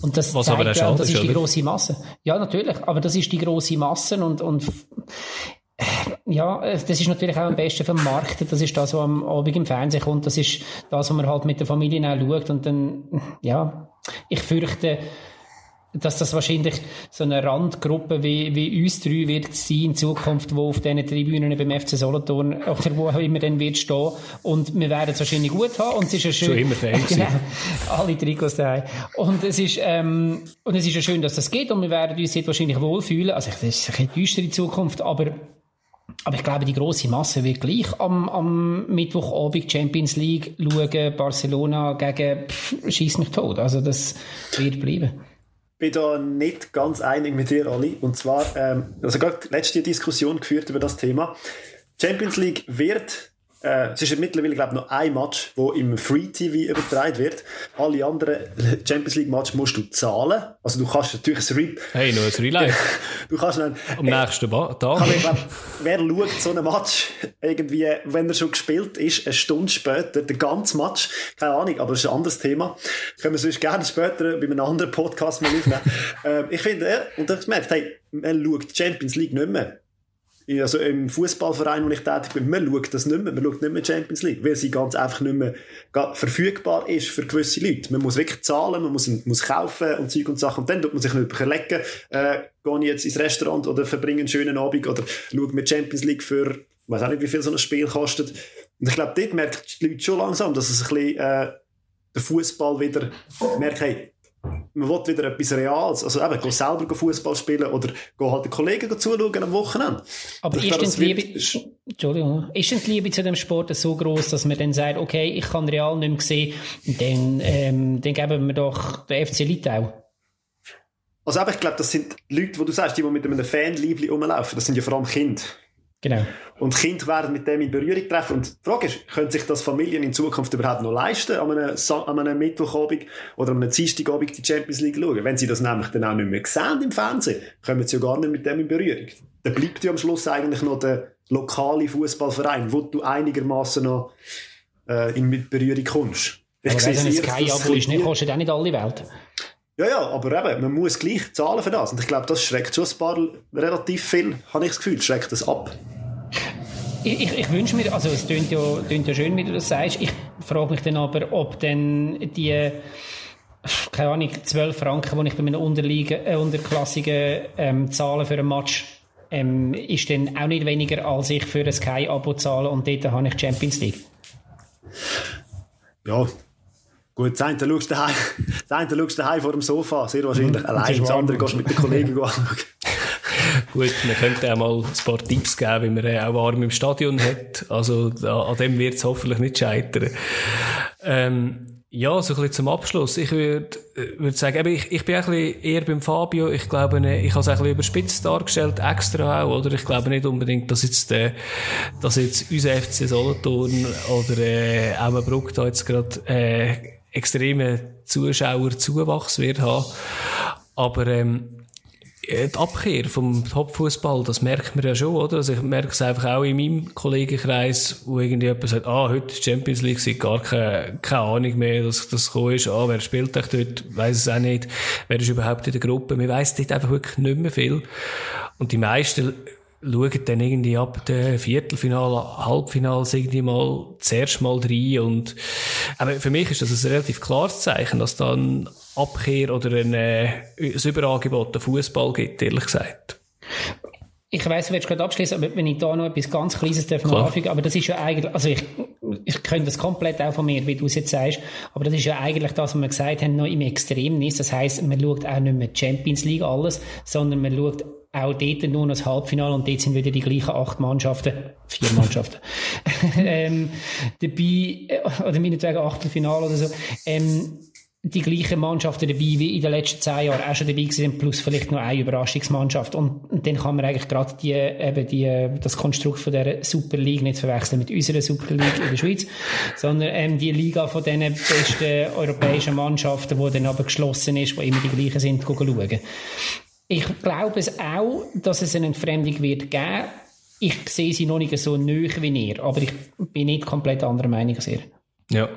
und das Was zeigt ja, das ist, die große Masse. Ja, natürlich. Aber das ist die große Masse und, und, ja, das ist natürlich auch am besten vermarktet. Das ist das, was am Abend im Fernsehen kommt. Das ist das, was man halt mit der Familie auch schaut. Und dann, ja, ich fürchte, dass das wahrscheinlich so eine Randgruppe wie, wie uns drei wird sein in Zukunft, wo auf diesen Tribünen beim FC Solothurn oder wo auch immer dann wird stehen. Und wir werden es wahrscheinlich gut haben. Und es ist ja schön. Schon immer Fan genau, alle Trikots daheim. Und es ist, ähm, und es ist ja schön, dass das geht und wir werden uns jetzt wahrscheinlich wohlfühlen. Also, das ist eine düstere Zukunft, aber aber ich glaube, die große Masse wird gleich am, am Mittwochabend Champions League schauen, Barcelona gegen, schieß mich tot. Also das wird bleiben bin da nicht ganz einig mit dir, Ali. Und zwar, ähm, also gerade letzte Diskussion geführt über das Thema. Champions League wird äh, es ist mittlerweile, glaube ich, noch ein Match, wo im Free TV übertragen wird. Alle anderen Champions League Match musst du zahlen. Also du kannst natürlich ein Re Hey, nur ein Relive. du kannst dann, Am äh, nächsten Tag. Aber ich glaube, wer schaut so einen Match irgendwie, wenn er schon gespielt ist, eine Stunde später, den ganzen Match, keine Ahnung, aber das ist ein anderes Thema. Können wir sonst gerne später bei einem anderen Podcast mal aufnehmen. äh, ich finde, äh, und ich gemerkt, hey, man schaut Champions League nicht mehr also im Fußballverein, wo ich tätig bin, man schaut das nicht mehr, man schaut nicht mehr Champions League, weil sie ganz einfach nicht mehr verfügbar ist für gewisse Leute. Man muss wirklich zahlen, man muss, muss kaufen und Zeug und Sachen und dann tut man sich nicht überlegen, äh, gehe ich jetzt ins Restaurant oder verbringe einen schönen Abend oder schaue mir Champions League für, ich weiß auch nicht, wie viel so ein Spiel kostet. Und ich glaube, dort merken die Leute schon langsam, dass es ein bisschen, äh, der Fußball wieder merkt, hey, man will wieder etwas Reales. Also eben, selber Fußball spielen oder geh halt den Kollegen zuschauen am Wochenende. Aber ist denn, die Liebe, Entschuldigung, ist denn die Liebe zu dem Sport so groß, dass man dann sagt, okay, ich kann Real nicht mehr sehen, dann, ähm, dann geben wir doch den FC Litau. Also eben, ich glaube, das sind Leute, wo du sagst, die, mit einem Fanliebli rumlaufen, das sind ja vor allem Kinder. Genau. Und Kinder werden mit dem in Berührung treffen. Und die Frage ist, können sich das Familien in Zukunft überhaupt noch leisten, an einem, an einem Mittwochabend oder an einem Dienstagabend die Champions League schauen? Wenn sie das nämlich dann auch nicht mehr sehen im Fernsehen, kommen sie ja gar nicht mit dem in Berührung. Dann bleibt ja am Schluss eigentlich noch der lokale Fußballverein, wo du einigermaßen noch äh, in Berührung kommst. Ich aber sehe es, Sky-Abo ist nicht, kostet auch nicht alle Welt. Ja, ja, aber eben, man muss gleich zahlen für das. Und ich glaube, das schreckt schon ein paar relativ viel, habe ich das Gefühl, schreckt das ab. Ich, ich, ich wünsche mir, also es klingt ja, klingt ja schön, wie du das sagst. Ich frage mich dann aber, ob denn die, keine Ahnung, 12 Franken, die ich bei meinen Unterliegen, äh, unterklassigen ähm, zahle für einen Match, ähm, ist dann auch nicht weniger, als ich für ein Sky-Abo zahle und dort habe ich Champions League. Ja, Gut, das eine schaust du daheim, das eine schaust du daheim vor dem Sofa, sehr wahrscheinlich. Mhm, Allein das andere gehst du mit den Kollegen anschauen. Gut, wir könnten auch mal ein paar Tipps geben, wie man auch warm im Stadion hat. Also an dem wird es hoffentlich nicht scheitern. Ähm, ja, so ein bisschen zum Abschluss. Ich würde würd sagen, eben, ich, ich bin ein bisschen eher beim Fabio. Ich glaube, ne, ich habe es ein bisschen überspitzt dargestellt, extra auch, oder? Ich glaube nicht unbedingt, dass jetzt, äh, dass jetzt unser FC Solothurn oder äh, Emmenbruck da jetzt gerade äh, extremen Zuschauerzuwachs wird haben. Aber ähm, die Abkehr vom Topfußball, das merkt man ja schon, oder? Also ich merke es einfach auch in meinem Kollegenkreis, wo irgendwie jemand sagt, ah, heute ist Champions League, sie gar keine, keine Ahnung mehr, dass das gekommen ist, ah, wer spielt euch dort, weiss es auch nicht, wer ist überhaupt in der Gruppe, man weiss dort einfach wirklich nicht mehr viel. Und die meisten schauen dann irgendwie ab dem Viertelfinale, Halbfinale irgendwie mal zuerst mal rein und aber für mich ist das ein relativ klares Zeichen, dass da ein Abkehr oder ein, äh, ein Überangebot der Fußball gibt, ehrlich gesagt. Ich weiss, du willst gerade abschließen, aber wenn ich da noch etwas ganz Kleines darf anfügen, aber das ist ja eigentlich, also ich, ich könnte das komplett auch von mir, wie du es jetzt sagst, aber das ist ja eigentlich das, was wir gesagt haben, noch im Extrem ist. Das heisst, man schaut auch nicht mehr Champions League alles, sondern man schaut auch dort nur noch das Halbfinale und dort sind wieder die gleichen acht Mannschaften, vier Mannschaften, ähm, dabei, äh, oder meinetwegen Achtelfinale oder so, ähm, die gleichen Mannschaften dabei wie in den letzten zehn Jahren auch schon dabei sind, plus vielleicht noch eine Überraschungsmannschaft. Und, und dann kann man eigentlich gerade die, eben die, das Konstrukt von der Super League nicht verwechseln mit unserer Super League in der Schweiz, sondern ähm, die Liga von den besten europäischen Mannschaften, die dann aber geschlossen ist, die immer die gleichen sind, schauen. Ich glaube es auch, dass es eine Entfremdung wird geben. Ich sehe sie noch nicht so nöch wie ihr, aber ich bin nicht komplett anderer Meinung als ihr. Ja.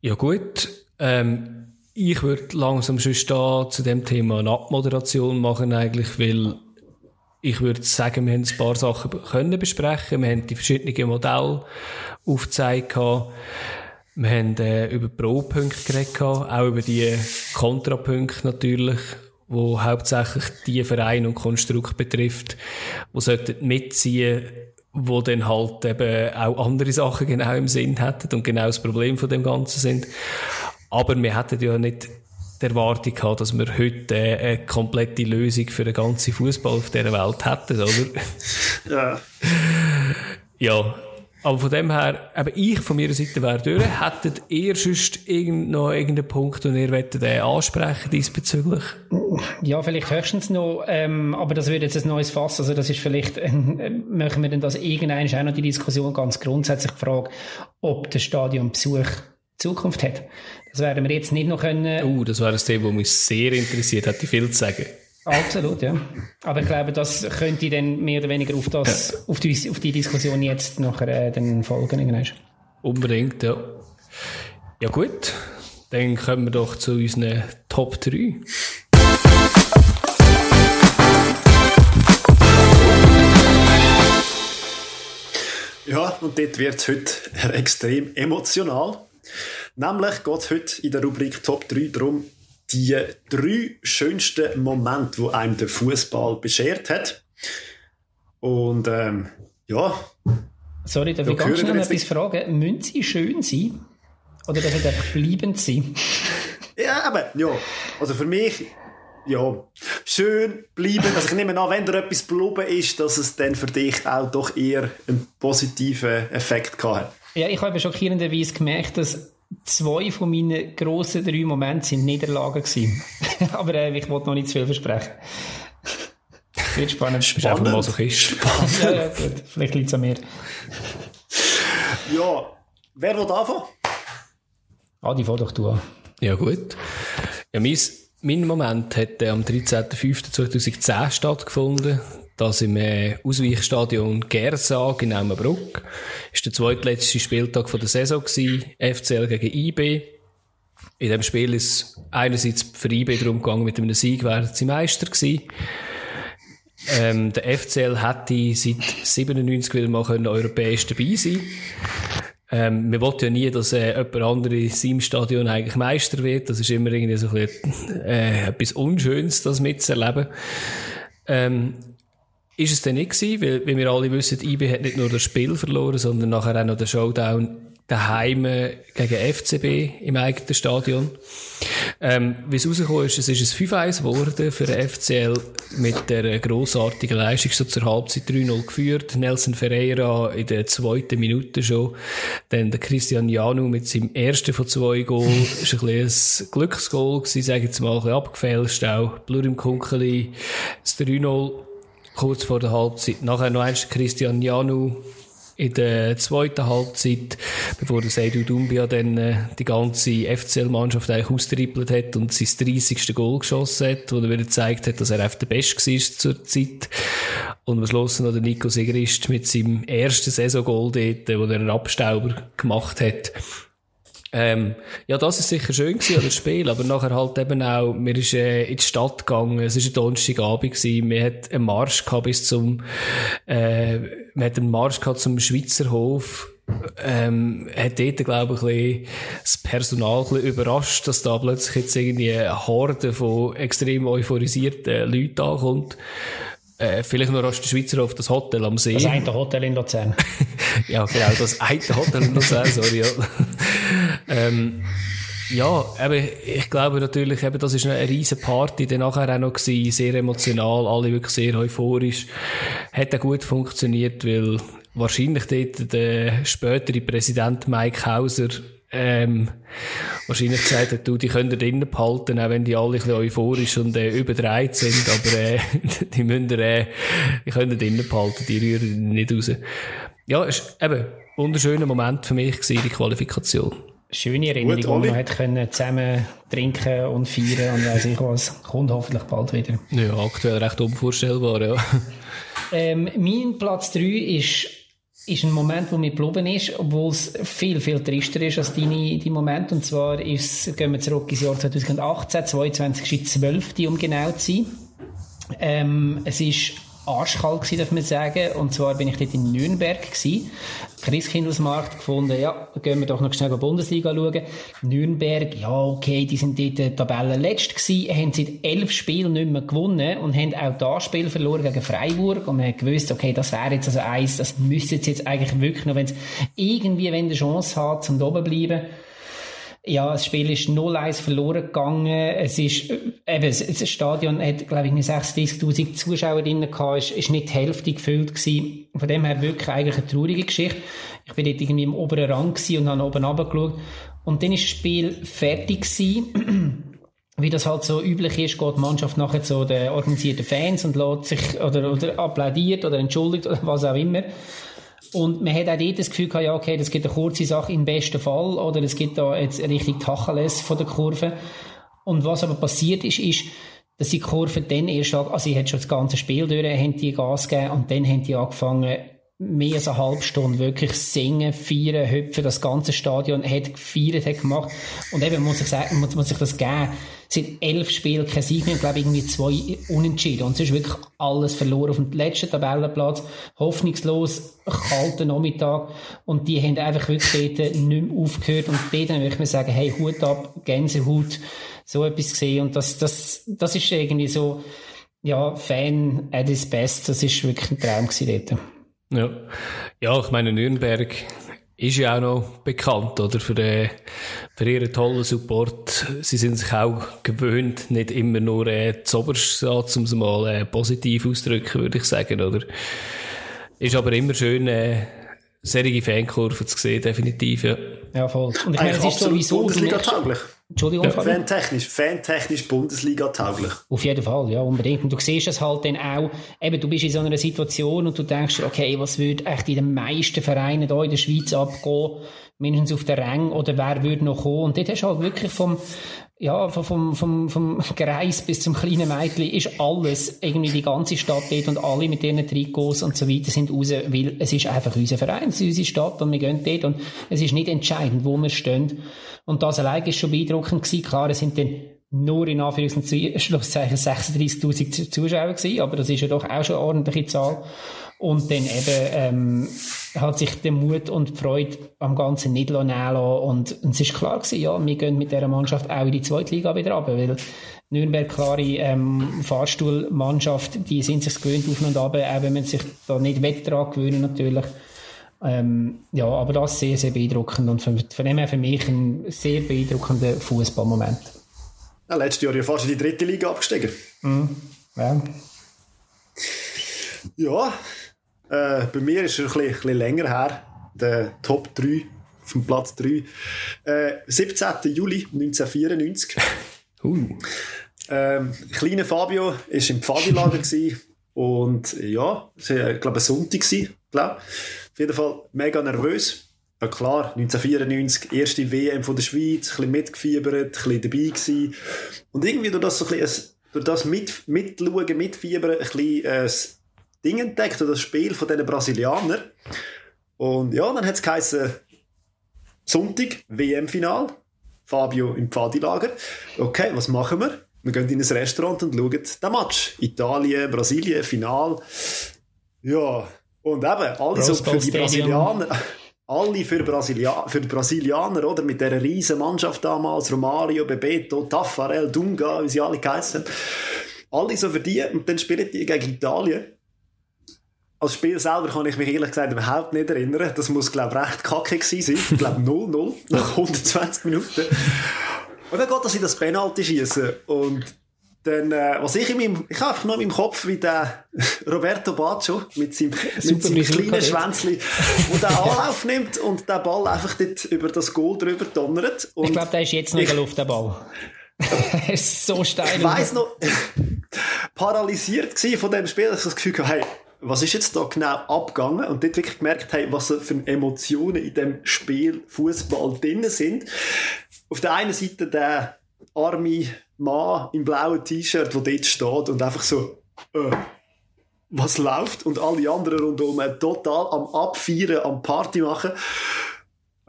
Ja gut. Ähm, ich würde langsam schon da zu dem Thema eine Abmoderation machen eigentlich, weil ich würde sagen, wir haben ein paar Sachen können besprechen. Wir haben die verschiedenen Modelle aufgezeigt. Wir haben äh, über Pro-Punkte geredet, auch über die Kontrapunkte natürlich wo hauptsächlich die Vereine und Konstrukt betrifft, wo sollten mitziehen, wo dann halt eben auch andere Sachen genau im Sinn hätten und genau das Problem von dem Ganzen sind. Aber wir hätten ja nicht die Erwartung gehabt, dass wir heute eine komplette Lösung für den ganzen Fußball auf dieser Welt hätten, oder? Ja. ja, aber von dem her, eben ich von meiner Seite wäre durch. Hättet ihr sonst irgend, noch irgendeinen Punkt, den ihr wollt, äh, ansprechen diesbezüglich? Ja, vielleicht höchstens noch, ähm, aber das wird jetzt ein neues Fass. Also das ist vielleicht, äh, machen wir denn das irgendein auch noch die Diskussion ganz grundsätzlich die Frage, ob der Stadionbesuch Zukunft hat. Das werden wir jetzt nicht noch können. Uh, das wäre ein Thema, das mich sehr interessiert, hätte ich viel zu sagen. Absolut, ja. Aber ich glaube, das könnte dann mehr oder weniger auf, das, auf, die, auf die Diskussion jetzt nachher äh, dann folgen. Irgendwann. Unbedingt, ja. Ja gut, dann kommen wir doch zu unseren Top 3. Ja, und dort wird es heute extrem emotional. Nämlich geht es heute in der Rubrik Top 3 darum, die drei schönsten Momente, wo einem der Fußball beschert hat. Und ähm, ja. Sorry, darf ich ganz schnell etwas fragen? Müssen sie schön sein? Oder darf es einfach bleibend sein? ja, aber ja. Also für mich, ja, schön bleiben. Also ich nehme an, wenn da etwas geblieben ist, dass es dann für dich auch doch eher einen positiven Effekt gehabt hat. Ja, ich habe schockierenderweise gemerkt, dass zwei von meinen grossen drei Momente sind Niederlagen gewesen. Aber äh, ich wollte noch nicht zu viel versprechen. Wird spannend. Du bist einfach ein Masochist. ja, ja, gut. Vielleicht liegt es an mir. Ja, wer will anfangen? Adi, fahr doch du an. Ja, gut. Ja, mein, mein Moment hat äh, am 13.05.2010 stattgefunden. Das im äh, Ausweichstadion Gersag in. Das war der zweitletzte Spieltag der Saison. FCL gegen IB. In dem Spiel ist einerseits für IB darum gegangen, mit einem Sieg wären sie Meister gewesen. Ähm, der FCL hätte seit 97 wieder mal können europäisch dabei sein ähm, wir wollten ja nie, dass äh, jemand andere in seinem Stadion eigentlich Meister wird. Das ist immer irgendwie so ein bisschen, äh, etwas Unschönes, das mitzuerleben. Ähm, ist es denn nicht gewesen, weil, wie wir alle wissen, IB hat nicht nur das Spiel verloren, sondern nachher auch noch den Showdown daheim gegen FCB im eigenen Stadion. Ähm, wie es rausgekommen ist, es ist ein 5-1 geworden für den FCL mit der grossartigen Leistung so zur Halbzeit 3-0 geführt. Nelson Ferreira in der zweiten Minute schon. Dann der Christian Janu mit seinem ersten von zwei Goal. ist ein bisschen ein Glücksgoal gewesen, sage ich jetzt mal, ein bisschen abgefälscht auch. Blur im Kunkeli. Das 3-0 kurz vor der Halbzeit. Nachher noch eins Christian Janu in der zweiten Halbzeit, bevor der Seydou Dumbia dann äh, die ganze FCL-Mannschaft eigentlich austrippelt hat und sein 30. Goal geschossen hat, wo er wieder gezeigt hat, dass er einfach der Beste war zur Zeit. Und am Schluss noch der Nico Segrist mit seinem ersten Saison-Goal dort, wo er einen Abstauber gemacht hat. Ähm, ja, das ist sicher schön gewesen, das Spiel, aber nachher halt eben auch, mir ist äh, in die Stadt gegangen, es war ein Donnerstagabend gewesen, wir hat einen Marsch gehabt bis zum, äh, wir hat einen Marsch gehabt zum Schweizer Hof, ähm, hat dort, glaube ich, ein bisschen das Personal ein überrascht, dass da plötzlich jetzt irgendwie eine Horde von extrem euphorisierten Leuten ankommt. Äh, vielleicht noch aus der Schweizer Hof, das Hotel am See. Das eine Hotel in Luzern. ja, genau, das eine Hotel in Luzern, sorry. Ja. Ähm, ja, eben, ich glaube natürlich, eben, das ist eine riesen Party, dann nachher auch noch gewesen, sehr emotional, alle wirklich sehr euphorisch. Hat auch gut funktioniert, weil wahrscheinlich dort der spätere Präsident Mike Hauser ähm, wahrscheinlich gesagt hat, du, die können drinnen behalten, auch wenn die alle ein bisschen euphorisch und äh, überdreht sind, aber äh, die müssen äh, die können drinnen behalten, die rühren nicht raus. Ja, war eben wunderschöner Moment für mich gewesen, die Qualifikation. Schöne Erinnerung, wo man hat können zusammen trinken und feiern und weiss ich was. Kommt hoffentlich bald wieder. Ja, aktuell recht unvorstellbar, ja. Ähm, mein Platz 3 ist ist ein Moment, wo mir geblieben ist, obwohl es viel, viel trister ist als deine, dein Moment. Und zwar ist, gehen wir zurück ins Jahr 2018, 22. 12. um genau zu sein. Ähm, es ist arschkalt gewesen, darf man sagen. Und zwar bin ich dort in Nürnberg gewesen. Christkindlesmarkt gefunden, ja, gehen wir doch noch schnell die Bundesliga schauen. Nürnberg, ja, okay, die sind dort äh, Tabellenletzt gewesen, haben seit elf Spielen nicht mehr gewonnen und haben auch das Spiel verloren gegen Freiburg und man hat gewusst, okay, das wäre jetzt also eins, das müsste jetzt eigentlich wirklich noch, wenn es irgendwie, wenn eine Chance hat, zum oben bleiben. Ja, das Spiel ist 0-1 verloren gegangen. Es ist, äh, eben, das Stadion hat, glaube ich, 36.000 Zuschauer drin gehabt, ist, ist nicht die Hälfte gefüllt gewesen. Von dem her wirklich eigentlich eine traurige Geschichte. Ich bin dort irgendwie im oberen Rang und habe oben runtergeschaut. Und dann ist das Spiel fertig gewesen. wie das halt so üblich ist, geht die Mannschaft nachher zu den organisierten Fans und lässt sich, oder, oder applaudiert oder entschuldigt oder was auch immer. Und man hat auch dort das Gefühl gehabt, ja, okay, das gibt eine kurze Sache im besten Fall, oder es gibt da jetzt richtig Tacheles von der Kurve. Und was aber passiert ist, ist, dass die Kurve dann erst, also sie hat schon das ganze Spiel durch, haben die Gas gegeben und dann haben die angefangen, mehr als eine halbe Stunde wirklich singen, feiern, hüpfen, das ganze Stadion hat gefeiert, hat gemacht. Und eben muss ich sagen, muss, muss ich das geben. Es sind elf Spiele, kein Sieg mehr, glaube irgendwie zwei unentschieden. Und es ist wirklich alles verloren auf dem letzten Tabellenplatz. Hoffnungslos, kalter Nachmittag. Und die haben einfach wirklich dort nicht mehr aufgehört. Und dort möchte ich sagen, hey, Hut ab, Gänsehaut, so etwas gesehen. Und das, das, das ist irgendwie so, ja, Fan at his best. Das ist wirklich ein Traum gewesen dort. Ja. ja, ich meine, Nürnberg ist ja auch noch bekannt, oder? Für, den, für ihren tollen Support. Sie sind sich auch gewöhnt, nicht immer nur äh, zuoberst um es mal äh, positiv auszudrücken, würde ich sagen, oder? Ist aber immer schön, äh, serige Fankurven zu sehen, definitiv, ja. Ja, voll. Und ich meine, es ist sowieso... Bundesliga tauglich. Entschuldigung, ja, Fantechnisch, fantechnisch Bundesliga tauglich. Auf jeden Fall, ja, unbedingt. Und du siehst es halt dann auch, eben, du bist in so einer Situation und du denkst, okay, was würde echt in den meisten Vereinen hier in der Schweiz abgehen, mindestens auf der Rang, oder wer würde noch kommen? Und dort hast du halt wirklich vom, ja, vom, vom, vom Greis bis zum kleinen Mädchen ist alles, irgendwie die ganze Stadt dort und alle mit ihren Trikots und so weiter sind raus, weil es ist einfach unser Verein, es ist unsere Stadt und wir gehen dort und es ist nicht entscheidend, wo wir stehen. Und das allein ist schon beeindruckend gewesen. Klar, es sind dann nur in Anführungs- und Schlusszeichen 36.000 Zuschauer gewesen, aber das ist ja doch auch schon eine ordentliche Zahl. Und dann eben ähm, hat sich der Mut und die Freude am Ganzen nicht nehmen lassen. Und, und es ist klar gewesen, ja, wir gehen mit dieser Mannschaft auch in die zweite Liga wieder runter, weil Nürnberg, klare ähm, Fahrstuhlmannschaft, die sind sich gewöhnt auf und ab, auch wenn man sich da nicht daran gewöhnen natürlich. Ähm, ja, aber das ist sehr, sehr beeindruckend und von, von dem her für mich ein sehr beeindruckender Fußballmoment. Ja, letztes Jahr ja fast in die dritte Liga abgestiegen. Mhm. Ja. ja, äh, bei mir ist es ein bisschen, ein bisschen länger her, der Top 3 vom Platz 3. Äh, 17. Juli 1994. uh. Ähm, kleiner Fabio war im Pfadilager und ja, es war, ich glaube, ein Sonntag. Glaub. Auf jeden Fall mega nervös. Ja klar, 1994, erste WM von der Schweiz, ein bisschen mitgefiebert, ein bisschen dabei gewesen. Und irgendwie durch das, so ein bisschen, durch das mit, mitschauen, mitfiebern, ein bisschen äh, Ding entdeckt, das Spiel von diesen Brasilianern. Und ja, dann hat es geheißen, Sonntag, WM-Final, Fabio im Pfadilager. Okay, was machen wir? Wir gehen in ein Restaurant und schauen den Match. Italien, Brasilien, Final. Ja, und eben, alle so für die Brasilianer alle für, Brasilia für die Brasilianer, oder? Mit dieser riesen Mannschaft damals, Romario, Bebeto, Taffarel, Dunga, wie sie alle geheißen. Alle so für die, und dann spielen die gegen Italien als Spiel selber kann ich mich ehrlich gesagt überhaupt nicht erinnern. Das muss, glaube ich, recht kacke gewesen sein. Ich glaube 0-0 nach 120 Minuten. Und dann geht das in das Penalty schießen und dann, äh, was ich in meinem, ich habe einfach nur in meinem Kopf, wie der Roberto Baccio mit seinem, mit seinem kleinen Schwänzli, der den Anlauf nimmt und den Ball einfach dort über das Goal drüber donnert. Und ich glaube, der ist jetzt noch in der Luft, der Ball. er ist so steil. Ich weiss noch, paralysiert von dem Spiel, dass ich das Gefühl hatte, hey, was ist jetzt da genau abgegangen und dort wirklich gemerkt haben, was für Emotionen in dem Spiel Fußball drin sind. Auf der einen Seite der arme Mann im blauen T-Shirt, der dort steht und einfach so, äh, was läuft und alle anderen rundherum total am Abfeiern, am Party machen.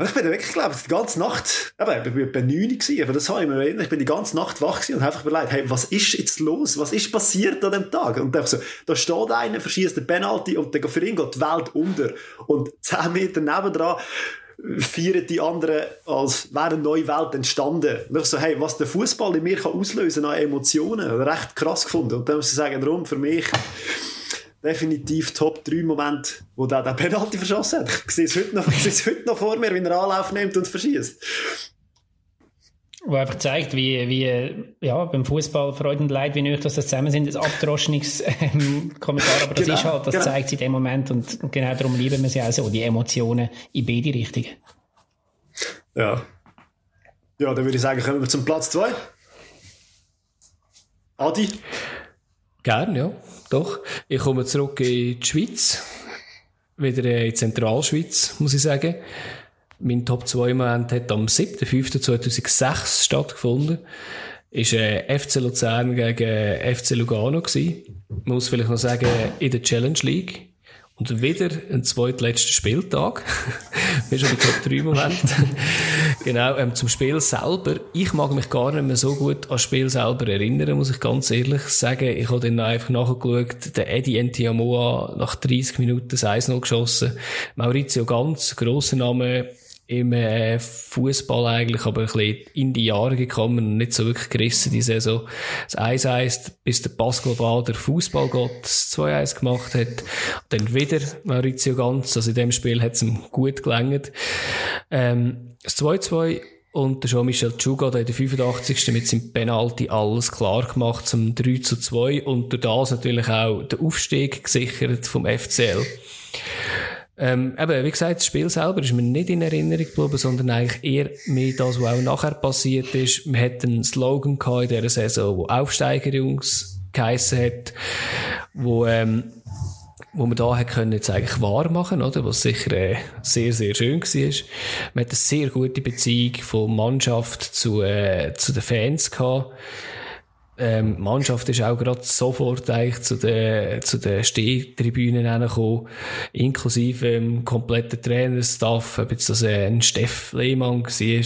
Und ich bin wirklich, glaube ich, die ganze Nacht, eben, ich war bei 9 gewesen, aber das habe ich mir erinnert, ich bin die ganze Nacht wach gewesen und habe einfach überlegt, hey, was ist jetzt los? Was ist passiert an dem Tag? Und dann so, da steht einer, verschießt den Penalty und dann für ihn geht die Welt unter. Und 10 Meter nebendran feiern die anderen, als wäre eine neue Welt entstanden. Und ich so, hey, was der Fußball in mir kann auslösen an Emotionen, recht krass gefunden. Und dann muss ich sagen, darum, für mich, definitiv Top 3 Moment, wo der den Penalty verschossen hat. Ich sehe es heute noch, ich sehe heute noch vor mir, wie er Anlauf nimmt und verschießt. Wo einfach zeigt, wie, wie ja, beim Fußball Freude und Leid, wie nötig das zusammen sind, das abdroschniges ähm, Kommentar, aber das genau, ist halt, das genau. zeigt sich in dem Moment und, und genau darum lieben wir sie auch so, die Emotionen in beide Richtungen. Ja. Ja, dann würde ich sagen, kommen wir zum Platz 2. Adi? Gern, ja, doch. Ich komme zurück in die Schweiz. Wieder in die Zentralschweiz, muss ich sagen. Mein Top 2 Moment hat am 7.5.2006 stattgefunden. Ist äh, FC Luzern gegen FC Lugano. Man muss vielleicht noch sagen, in der Challenge League. Und wieder ein zweitletzter Spieltag. Wir schon bei Top 3 Moment. genau, ähm, zum Spiel selber. Ich mag mich gar nicht mehr so gut an das Spiel selber erinnern, muss ich ganz ehrlich sagen. Ich habe dann einfach nachgeschaut, der Eddie Entiamoa nach 30 Minuten das 1-0 geschossen. Maurizio Ganz, grosser Name, im äh, Fußball eigentlich, aber ein bisschen in die Jahre gekommen und nicht so wirklich gerissen, die Saison. Das 1-1, bis der Pascal Bader Fußballgott das 2-1 gemacht hat. dann wieder Maurizio Ganz, also in dem Spiel hat es ihm gut gelangt. Ähm, das 2-2 und der Jean-Michel Tschuga hat in der 85. mit seinem Penalty alles klar gemacht zum 3 2 und durch das natürlich auch der Aufstieg gesichert vom FCL. Ähm, eben, wie gesagt, das Spiel selber ist mir nicht in Erinnerung geblieben, sondern eigentlich eher mehr das, was auch nachher passiert ist. Man hat einen Slogan gehabt in dieser Saison, wo Aufsteigerungs geheissen hat, wo, ähm, wo man da hat können jetzt eigentlich wahr machen, oder? Was sicher äh, sehr, sehr schön war. Man hat eine sehr gute Beziehung von Mannschaft zu, äh, zu den Fans gehabt ähm, die Mannschaft ist auch gerade sofort eigentlich zu den, zu den Stehtribünen gekommen, inklusive dem kompletten Trainerstaff, ob jetzt das äh, ein Steff Lehmann war,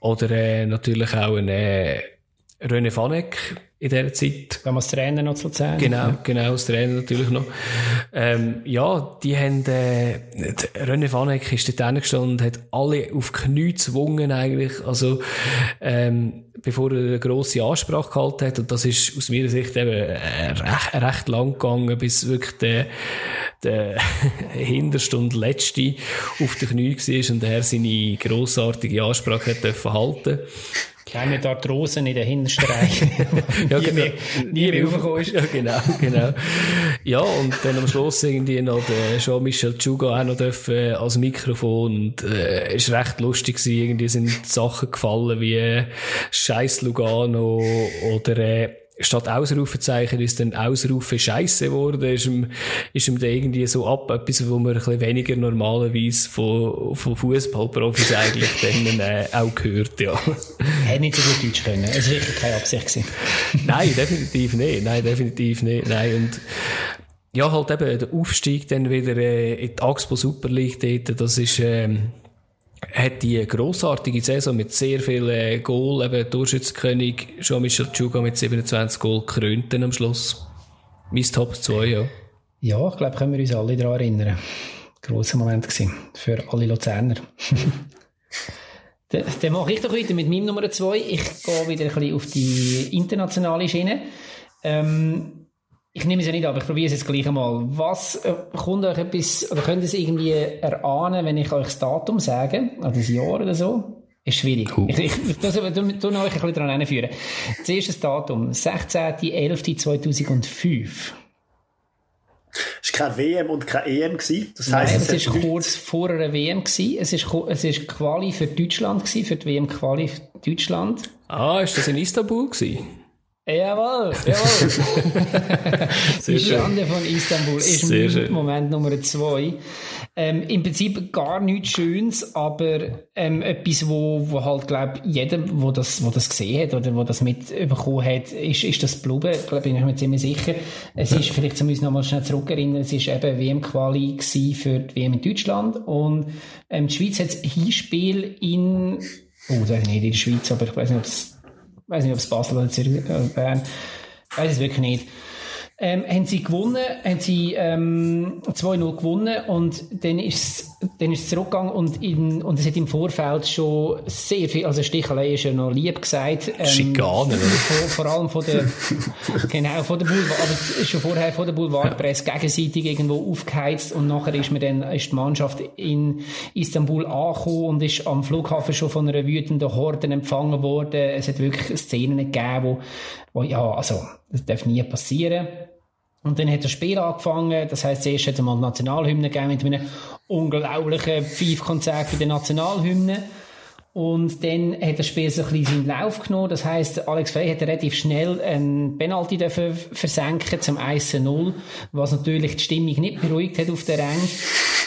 oder äh, natürlich auch ein äh, René Vanek in dieser Zeit. Damals Trainer noch zu Luzern. Genau, genau, das Trainer natürlich noch. Ähm, ja, die haben, äh, René Vanek ist dort hingestanden und hat alle auf Knie gezwungen eigentlich, also, ähm, bevor er eine grosse Ansprache gehalten hat. Und das ist aus meiner Sicht eben äh, recht, recht lang gegangen, bis wirklich der, der hinterste und letzte auf den Knie war und er seine grossartige Ansprache hat dürfen halten keine Arthrose in der hintersten Reihe. ja, nie, genau. mehr, nie mehr ist. Ja, genau, genau. Ja, und dann am Schluss irgendwie noch der Jean-Michel Tschuga auch noch dürfen als Mikrofon und, äh, ist recht lustig gewesen. Irgendwie sind Sachen gefallen wie, äh, Scheiß Lugano oder, äh, statt Ausrufezeichen ist dann Ausrufe Scheiße geworden, ist ihm, ist ihm dann irgendwie so ab, etwas, wo man ein bisschen weniger normalerweise von, von Fußballprofis eigentlich dann, äh, auch gehört, ja. Hätte nicht so gut Deutsch können. Es war wirklich keine Absicht gewesen. Nein, definitiv nicht. Nein, definitiv nicht. Nein, und, ja, halt eben der Aufstieg dann wieder äh, in die Axpo Super League dort, das ist, ähm, hat die grossartige Saison mit sehr vielen äh, Goal, eben Torschützenkönig Jean-Michel Tschouga mit 27 Goal krönt am Schluss. Mein Top 2, ja. Ja, ich glaube, können wir uns alle daran erinnern. Grosser Moment gewesen für alle Luzerner. dann, dann mache ich doch weiter mit meinem Nummer 2. Ich gehe wieder ein bisschen auf die internationale Schiene. Ähm, ich nehme es ja nicht ab, ich probiere es jetzt gleich einmal. Was äh, kommt euch etwas, oder könnt ihr es irgendwie erahnen, wenn ich euch das Datum sage, oder das Jahr oder so? Ist schwierig. Cool. Ich, ich, das, du, du, du euch ein bisschen daran hinführen. Das erste Datum, 16.11.2005. Es war keine WM und keine EM. Gewesen. Das heisst, Nein, es war kurz vor einer WM. Gewesen. Es war es ist Quali für Deutschland, gewesen, für die WM Quali für Deutschland. Ah, ist das in Istanbul? Gewesen? Jawohl, jawohl. die Schande von Istanbul ist Sehr. Moment Nummer zwei. Ähm, Im Prinzip gar nichts Schönes, aber ähm, etwas, wo, wo halt, glaub, jeder, wo das, wo das gesehen hat oder wo das mitbekommen hat, ist, ist das Bluben. Ich glaube, bin ich mir ziemlich sicher. Es ist, vielleicht zu uns nochmal schnell zurückerinnern, es ist eben WM-Quali für die WM in Deutschland und ähm, die Schweiz hat ein Hinspiel in, oh, das nicht in der Schweiz, aber ich weiß nicht, ob es weiß nicht, ob es Basel oder Zürich, äh, eh, Bern, weiß es wirklich nicht. Ähm, haben sie gewonnen, haben sie ähm, 2-0 gewonnen und dann ist dann ist es zurückgegangen und, in, und es hat im Vorfeld schon sehr viel, also Stichelei ist ja noch lieb gesagt. Ähm, Schikane, oder? Vor, vor allem von der, genau, von der Boulevard, aber schon vorher von der Boulevardpresse gegenseitig irgendwo aufgeheizt und nachher ist mir dann, ist die Mannschaft in Istanbul angekommen und ist am Flughafen schon von einer wütenden Horde empfangen worden. Es hat wirklich Szenen gegeben, wo, wo ja, also, das darf nie passieren. Und dann hat das Spiel angefangen. Das heisst, zuerst hat es mal Nationalhymne gegeben mit einem unglaublichen Pfeifkonzert für die Nationalhymne. Und dann hat das Spiel so ein bisschen seinen Lauf genommen. Das heisst, Alex Frey hat relativ schnell einen Penalty dafür versenken zum 1-0, was natürlich die Stimmung nicht beruhigt hat auf der Rang.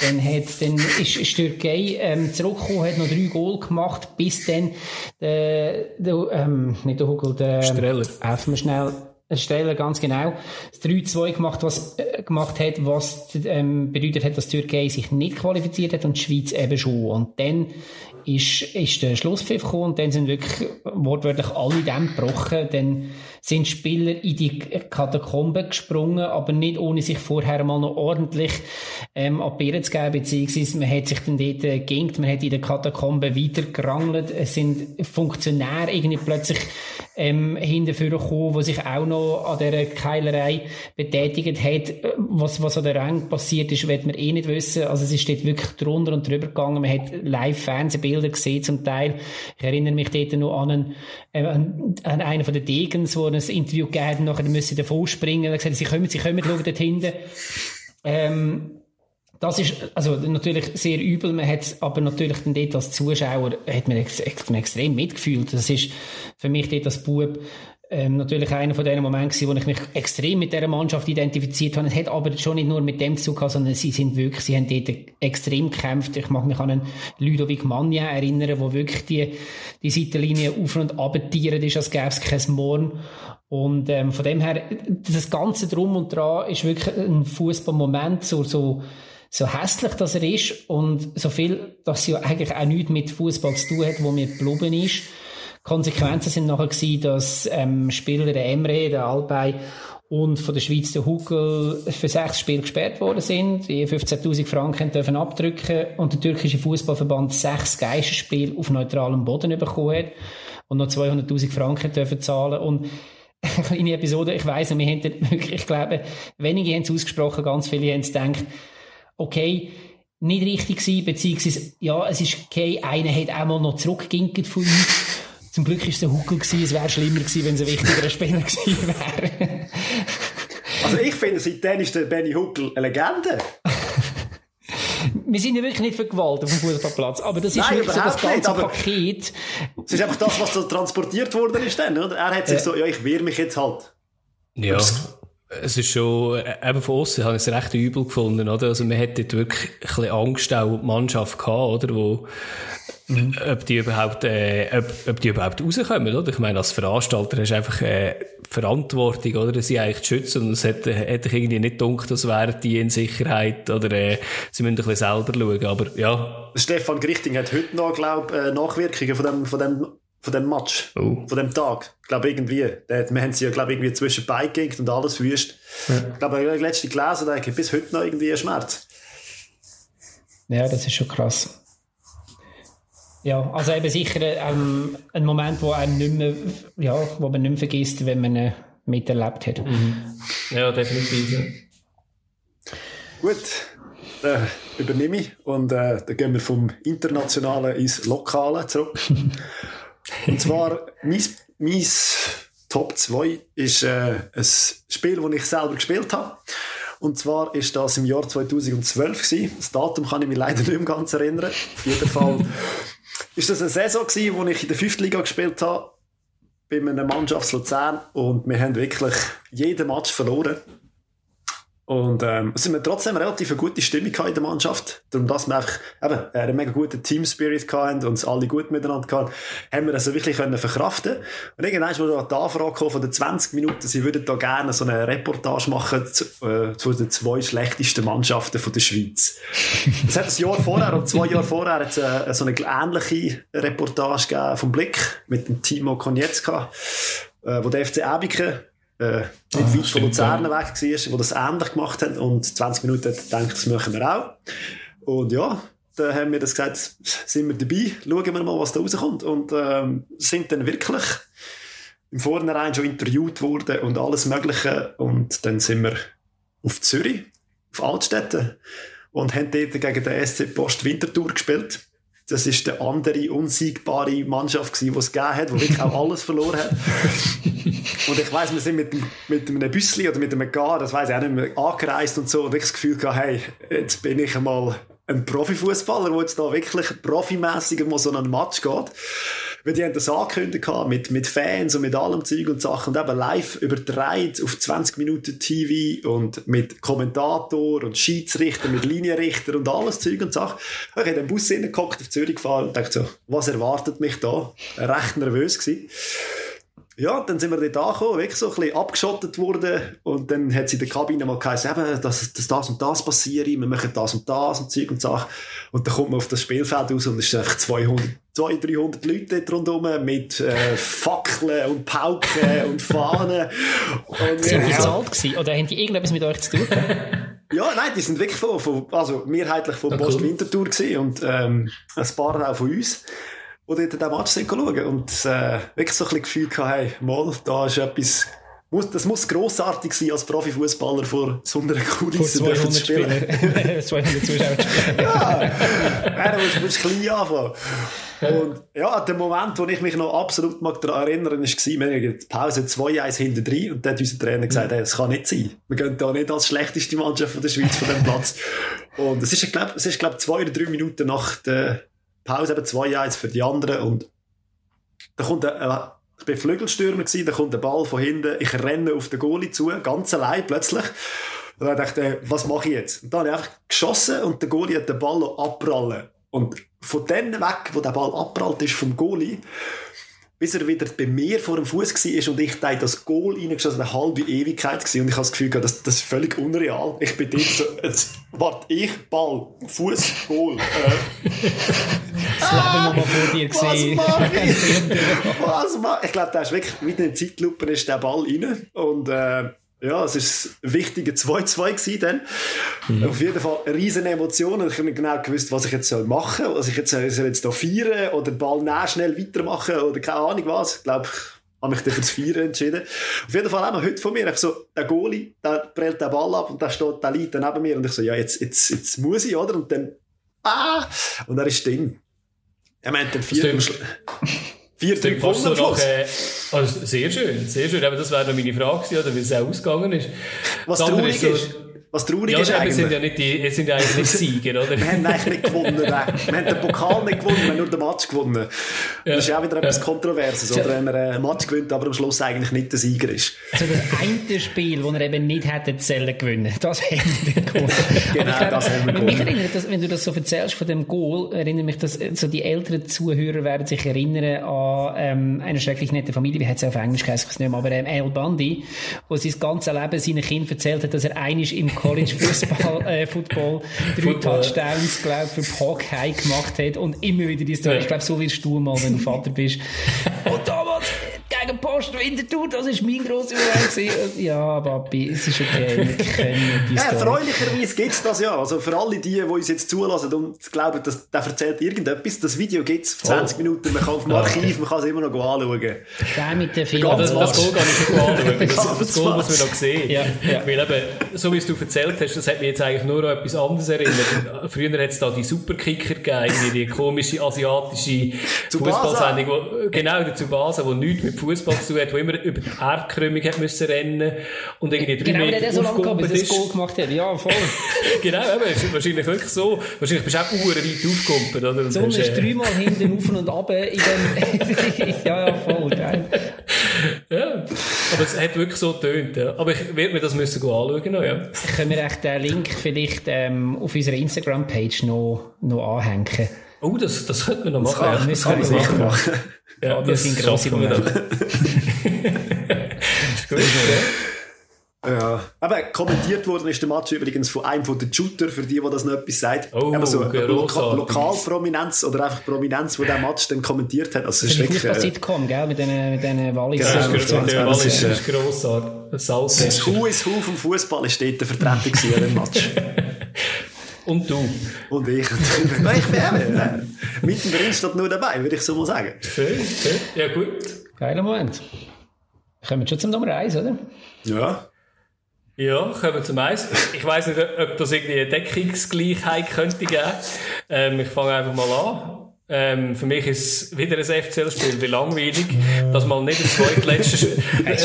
Dann hat, dann ist, Türkei, ähm, zurückgekommen, hat noch drei Goal gemacht, bis dann, der, der ähm, nicht der Hugo, der, Streller. Helfen wir schnell, Streller ganz genau das 3-2 gemacht, was, äh, gemacht hat, was ähm, bedeutet hat, dass die Türkei sich nicht qualifiziert hat und die Schweiz eben schon. Und dann ist, ist der Schlusspfiff gekommen und dann sind wirklich wortwörtlich alle dem gebrochen. Dann sind Spieler in die Katakomben gesprungen, aber nicht ohne sich vorher mal noch ordentlich ähm, die zu geben, beziehungsweise man hat sich dann dort äh, gegengt, man hat in den Katakomben weiter gerangelt. Es sind Funktionäre irgendwie plötzlich ähm, hinterführen gekommen, die sich auch noch an dieser Keilerei betätigt hat. Was, was an der Rang passiert ist, wird man eh nicht wissen. Also es ist dort wirklich drunter und drüber gegangen. Man hat live Fernsehbilder gesehen zum Teil. Ich erinnere mich dort noch an, einen, äh, an einen von den Degens, wo ein Interview gegeben nachher müssen davon springen. Er gesagt, sie kommen, sie kommen, schauen dort hinten. Ähm, das ist also natürlich sehr übel. Man hat aber natürlich dann dort als Zuschauer hat man ex extrem mitgefühlt. Das ist für mich dort als Bub ähm, natürlich einer von den Momenten, wo ich mich extrem mit dieser Mannschaft identifiziert habe. Es hat aber schon nicht nur mit dem zu tun, sondern sie sind wirklich, sie haben dort extrem gekämpft. Ich mag mich an einen Ludovic Magna erinnern, wo wirklich die, die Seitenlinie auf und ab tieren ist, als gäbe es kein Morgen. Und ähm, von dem her, das Ganze drum und dran ist wirklich ein Fußballmoment, so, so, so hässlich, dass er ist und so viel, dass sie eigentlich auch nichts mit Fußball zu tun hat, wo mir geblieben ist. Konsequenzen sind nachher gewesen, dass ähm, Spieler der Emre, der Albay und von der Schweiz der Huckel für sechs Spiele gesperrt worden sind, die 15.000 Franken dürfen abdrücken und der türkische Fußballverband sechs Geisterspiele auf neutralem Boden bekommen hat und noch 200.000 Franken dürfen zahlen und kleine Episode, ich weiss, wir haben wirklich, ich glaube, wenige haben es ausgesprochen, ganz viele haben es gedacht, okay, nicht richtig gewesen, beziehungsweise, ja, es ist okay, einer hat auch mal noch zurückgeginkt von uns. Zum Glück war es der Huckel gewesen, es wäre schlimmer gewesen, wenn es ein wichtigerer Spieler gewesen wäre. also ich finde, seitdem ist der Benny Huckel eine Legende. wir sind ja wirklich nicht für Gewalt auf dem Fußballplatz, aber das ist Nein, wirklich so das ganze nicht, Paket. Es ist einfach das, was so transportiert worden ist dann, oder? Er hat sich ja. so, ja, ich wehre mich jetzt halt. Ja. Es ist schon, eben von außen habe ich es recht übel gefunden, oder? Also man hätte wirklich ein bisschen Angst auch die Mannschaft gehabt, oder? Wo, mhm. ob die überhaupt, äh, ob, ob die überhaupt rauskommen, oder? Ich meine, als Veranstalter hast du einfach, äh, Verantwortung, oder? Sie eigentlich zu schützen. Und es hätte, hätte ich irgendwie nicht gedacht, das wären die in Sicherheit, oder, äh, sie müssen ein bisschen selber schauen, aber, ja. Stefan Grichting hat heute noch, glaub, äh, Nachwirkungen von dem, von dem von dem Match, oh. von dem Tag. Ich glaube, irgendwie, der, wir haben sie ja, glaube irgendwie zwischen Beigegend und alles wüst. Ja. Ich glaube, ich habe letzte gelesen, da habe bis heute noch irgendwie einen Schmerz. Ja, das ist schon krass. Ja, also eben sicher ähm, ein Moment, wo einem nicht mehr, ja, wo man nicht mehr vergisst, wenn man ihn miterlebt hat. Mhm. Ja, definitiv. Gut, äh, übernehme ich und äh, dann gehen wir vom Internationalen ins Lokale zurück. und zwar, mein, mein Top 2 ist äh, ein Spiel, das ich selber gespielt habe. Und zwar ist das im Jahr 2012 gewesen. Das Datum kann ich mich leider nicht im ganz erinnern. Auf jeden Fall ist das eine Saison gewesen, wo ich in der 5. Liga gespielt habe, bei einer Mannschaft Luzern und wir haben wirklich jeden Match verloren. Und ähm, es sind trotzdem relativ eine gute Stimmung in der Mannschaft. Darum, dass wir einfach eben, einen mega guten Team-Spirit hatten und uns alle gut miteinander hatten, haben wir das also wirklich können verkraften Und irgendwann ist mir die Anfrage von den 20 Minuten, sie würden da gerne so eine Reportage machen zu, äh, zu den zwei schlechtesten Mannschaften von der Schweiz. Es hat ein Jahr vorher, und zwei Jahre vorher, es äh, so eine ähnliche Reportage gegeben vom Blick mit dem Timo Konietzka, äh, wo der FC Ebiken äh, nicht ah, weit von Luzern weg war, die das ähnlich gemacht haben und 20 Minuten denkt, das machen wir auch. Und ja, da haben wir das gesagt, sind wir dabei, schauen wir mal, was da rauskommt. Und ähm, sind dann wirklich im Vornherein schon interviewt worden und alles Mögliche. Und dann sind wir auf Zürich, auf Altstädte und haben dort gegen den SC Post Winterthur gespielt. Das ist der andere unsiegbare Mannschaft gewesen, die es gegeben hat, die wirklich auch alles verloren hat. Und ich weiss, wir sind mit, mit einem Büssli oder mit einem Gar, das weiss ich auch nicht mehr, angereist und so und ich das Gefühl gehabt, hey, jetzt bin ich einmal ein Profifußballer, der jetzt da wirklich profimässig mal so einen Match geht. Weil die haben das angekündigt mit, mit Fans und mit allem Zeug und Sachen und eben live übertragen auf 20 Minuten TV und mit Kommentator und Schiedsrichter, mit Linienrichter und alles Zeug und Sachen. Ich habe in den Bus hineingehockt, auf Zürich gefahren und dachte so, was erwartet mich da? Recht nervös gewesen. Ja, dann sind wir dort angekommen, wirklich so ein bisschen abgeschottet worden. Und dann hat sie in der Kabine mal gesagt, eben, dass, dass das und das passiert, wir machen das und das und Zeug und Sachen. Und dann kommt man auf das Spielfeld raus und es sind einfach 200, 200 300 Leute rundherum mit äh, Fackeln und Pauken und Fahnen. Und sind die bezahlt gewesen? Oder haben die irgendetwas mit euch zu tun? ja, nein, die sind wirklich von, von also mehrheitlich von Post Winterthur gewesen und ähm, ein paar auch von uns die dort den Match schauen und äh, wirklich so ein bisschen Gefühl gehabt, hey, mal, da ist etwas muss, das muss grossartig sein, als Profifußballer vor so einer Kulisse zu spielen. 200 Zuschauer ja, ja, du musst, musst klein anfangen. Und ja, der Moment, wo ich mich noch absolut mag daran erinnern, war, wir haben die Pause 2-1 hinter drin und dann hat unser Trainer gesagt, hey, das kann nicht sein. Wir gehen da nicht als schlechteste Mannschaft von der Schweiz von dem Platz. Und es ist, glaube ich, glaub, zwei oder drei Minuten nach der Pause, eben zwei Jahre für die anderen. Und da kommt ein, äh, ich bin Flügelstürmer gewesen, da kommt der Ball von hinten, ich renne auf den Goalie zu, ganz allein plötzlich. Und dann dachte ich, was mache ich jetzt? Und dann habe ich einfach geschossen und der Goalie hat den Ball abprallen. Und von dann weg, wo der Ball abprallt ist vom Goalie, bis er wieder bei mir vor dem Fuß war und ich da das Goal reingeschossen, eine halbe Ewigkeit gewesen. und ich habe das Gefühl, das, das ist völlig unreal. Ich bin dort so, jetzt warte ich, Ball, Fuß, Goal. Äh. Das Leben noch mal vor dir gesehen. Was mach ich? was mach ich? Ich glaube, da ist wirklich, mit in Zeitlupe ist der Ball rein und äh, ja, es ist ein wichtiger 2-2 gewesen dann. Mhm. Auf jeden Fall riesen Emotionen. Ich habe nicht genau gewusst, was ich jetzt machen soll. Also ich jetzt, soll jetzt hier feiern oder den Ball näher schnell weitermachen oder keine Ahnung was. Ich glaube, ich habe mich dann für das Feiern entschieden. Auf jeden Fall auch noch heute von mir. Ich so, der Goalie, der prellt den Ball ab und da steht der Leiter neben mir und ich so, ja, jetzt, jetzt, jetzt muss ich, oder? Und dann, ah! Und er ist drin. Er meint den vierten Vier Stück gewonnen am Schluss. Äh, also sehr schön, sehr schön. Aber das wäre noch meine Frage gewesen, oder wie es auch ausgegangen ist. Was traurig ist, so, was traurig ja, ist eigentlich. Sind ja nicht die, sind ja eigentlich nicht Sieger, oder? wir haben eigentlich nicht gewonnen. wir haben den Pokal nicht gewonnen, wir haben nur den Match gewonnen. Ja. Das ist auch wieder etwas ja. Kontroverses, oder? Wenn man einen Match gewinnt, aber am Schluss eigentlich nicht der Sieger ist. Also das eine Spiel, das er eben nicht hätte zählen gewinnen, das haben wir gewonnen. genau, glaube, das haben wir gewonnen. Mich erinnert das, wenn du das so erzählst von dem Goal, erinnert mich das, so die älteren Zuhörer werden sich erinnern an ähm, eine schrecklich nette Familie, wie hat es auf Englisch geheißen, ich nicht mehr, aber ähm, Al Bundy, wo sein ganzes Leben seinen Kindern erzählt hat, dass er einisch im College Fußball, äh, Football drei Football. Touchdowns, glaube ich, für Hawkeye gemacht hat und immer wieder die Story. Ich glaube, so wirst du mal, wenn du Vater bist. und damals gegen Post Winterthur, das war mein grosser Moment. Ja, Papi, es ist okay, wir kennen die Story. Ja, erfreulicherweise gibt es das ja. Also für alle die, die uns jetzt zulassen und glauben, dass der erzählt irgendetwas, das Video gibt es 20 oh. Minuten, man kann auf dem Archiv, man kann es immer noch anschauen. Der mit den Film. Das, das Goal kann ich schon anschauen. Das, das Goal muss man noch sehen. Ja, ja. Weil eben, so wie es du erzählt hast, das hat mich jetzt eigentlich nur an etwas anderes erinnert. Früher hat es da die Superkicker gegeben, die komische asiatische Fußballsendung, genau, der Tsubasa, die nichts mit Fußball zu tun hat, wo immer über die Erdkrümmung hat müssen rennen und irgendwie drei genau, Meter der so lange gehabt, bis er das Goal gemacht hat. Ja, voll. genau, eben, ist wahrscheinlich wirklich so. Wahrscheinlich bist du auch uhren weit oder? Die Sonne ist äh, dreimal hinten auf und ab in dem, ja, ja, voll, geil. ja, aber es hat wirklich so getönt, ja. Aber ich werde mir das müssen anschauen noch, ja. Können wir echt den Link vielleicht ähm, auf unserer Instagram-Page noch, noch anhängen? Oh, das, das könnte man noch machen. Das kann, ja. das kann man sicher machen. Ja, das sind grosse Momente. Ja. Aber kommentiert worden ist der Match übrigens von einem von den Shooter, für die, die das noch etwas sagt. Oh, Eben so Loka Lokalprominenz oder einfach Prominenz, die diesen Match dann kommentiert hat. Also, das ist wirklich... Äh, Sitcom, gell? Mit diesen, mit Wallis. Genau, das ist, Wallis ist, ist grossartig. Das Hu ist Hu vom Fußball ist dort vertreten in dem Match. Und du. Und ich. Nein, ich bin äh, mittendrin steht nur dabei, würde ich so mal sagen. Schön, schön. Ja, gut. Geiler Moment. Kommen wir schon zum Nummer 1, oder? Ja. Ja, kommen wir zum Eis. Ich weiss nicht, ob das irgendwie eine Deckungsgleichheit könnte geben. Ähm, ich fange einfach mal an. Ähm, für mich ist es wieder ein FCL-Spiel, wie langweilig, dass mal nicht der zweitletzte,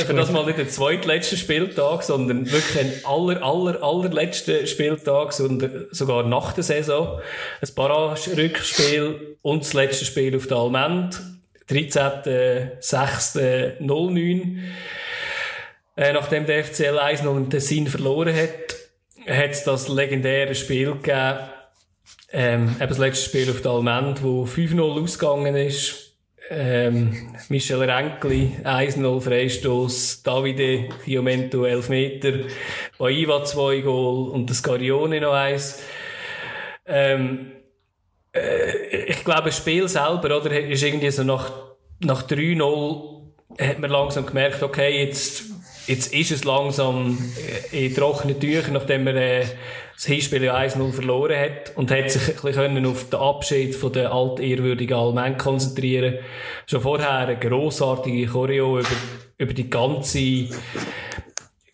für das mal nicht der zweitletzte Spieltag, sondern wirklich ein aller, aller, allerletzter Spieltag, sondern sogar nach der Saison. Ein Barrage-Rückspiel und das letzte Spiel auf der Almend, 13.06.09. Äh, nachdem der FCL 1-0 den Sinn verloren hat, hat es das legendäre Spiel gegeben, ähm, eben das letzte Spiel auf der Almend, wo 5-0 ausgegangen ist. Ähm, Michel Renkli, 1-0 Freistoß, Davide Fiomento 11 Meter, Baiva 2 Goal und das Scarione noch eins. Ähm, äh, ich glaube, das Spiel selber, oder, ist irgendwie so nach, nach 3-0 hat man langsam gemerkt, okay, jetzt, jetzt ist es langsam in trockenen Tüchern, nachdem man äh, das Hinspiel ja 1-0 verloren hat und hat sich ein bisschen auf den Abschied von der altehrwürdigen Allmend konzentrieren. Schon vorher eine grossartige Choreo über, über die ganze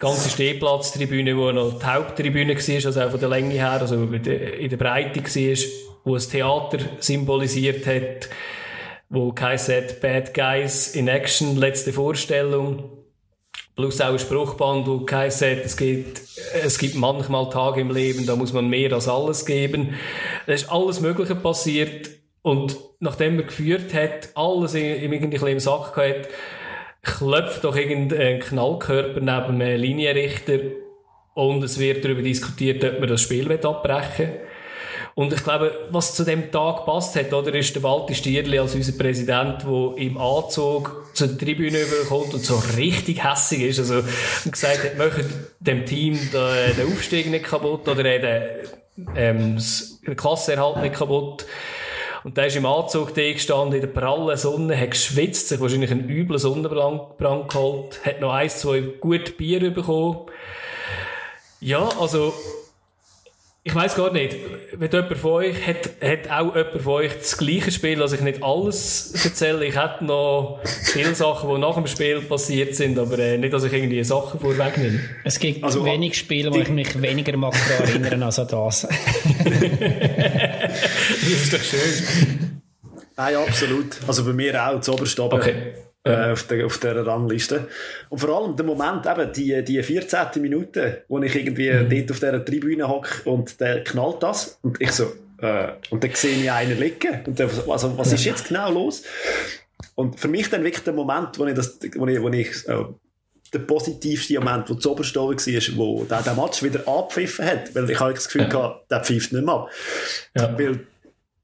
ganze Stehplatztribüne, wo noch die Haupttribüne war, also auch von der Länge her, also in der Breite war, wo das Theater symbolisiert hat, wo geheißen hat, Bad Guys in Action, letzte Vorstellung Ein Spruchband, geheißen es gibt, es gibt manchmal Tage im Leben, da muss man mehr als alles geben. Da ist alles Mögliche passiert. Und nachdem er geführt hat, alles irgendwie im Sack gehabt, klopft doch irgendein Knallkörper neben einem Linienrichter und es wird darüber diskutiert, ob man das Spiel abbrechen will. Und ich glaube, was zu dem Tag passt hat, oder, ist der Walter Stierli als unser Präsident, der im Anzug zu der Tribüne überkommt und so richtig hässig ist, also, und gesagt hat, möchte dem Team den, den Aufstieg nicht kaputt oder den, ähm, den Klassenerhalt nicht kaputt. Und der ist im Anzug da gestanden, in der prallen Sonne, hat geschwitzt, sich wahrscheinlich einen üblen Sonnenbrand geholt, hat noch eins, zwei gute Bier bekommen. Ja, also, ich weiß gar nicht, wenn jemand von euch, hat, hat auch jemand von euch das gleiche Spiel, dass ich nicht alles erzähle. Ich hätte noch viele Sachen, die nach dem Spiel passiert sind, aber äh, nicht, dass ich irgendwie Sachen vorwegnehme. Es gibt also, wenig Spiele, wo ich mich weniger mag daran erinnern als an das. das ist doch schön. Nein, absolut. Also bei mir auch, zu oberst oben. Okay. Äh, auf, der, auf der Rangliste. Und vor allem der Moment, eben, die, die 14. Minute, wo ich irgendwie mhm. dort auf dieser Tribüne hocke und der knallt das und ich so, äh, und dann sehe ich einen liegen und dann, also, was ist jetzt genau los? Und für mich dann wirklich der Moment, wo ich das, wo ich, wo ich äh, der positivste Moment, wo Zoberstove war, wo der den Match wieder abpfiffen hat, weil ich habe das Gefühl ja. gehabt, der pfeift nicht mehr ab. Ja. Weil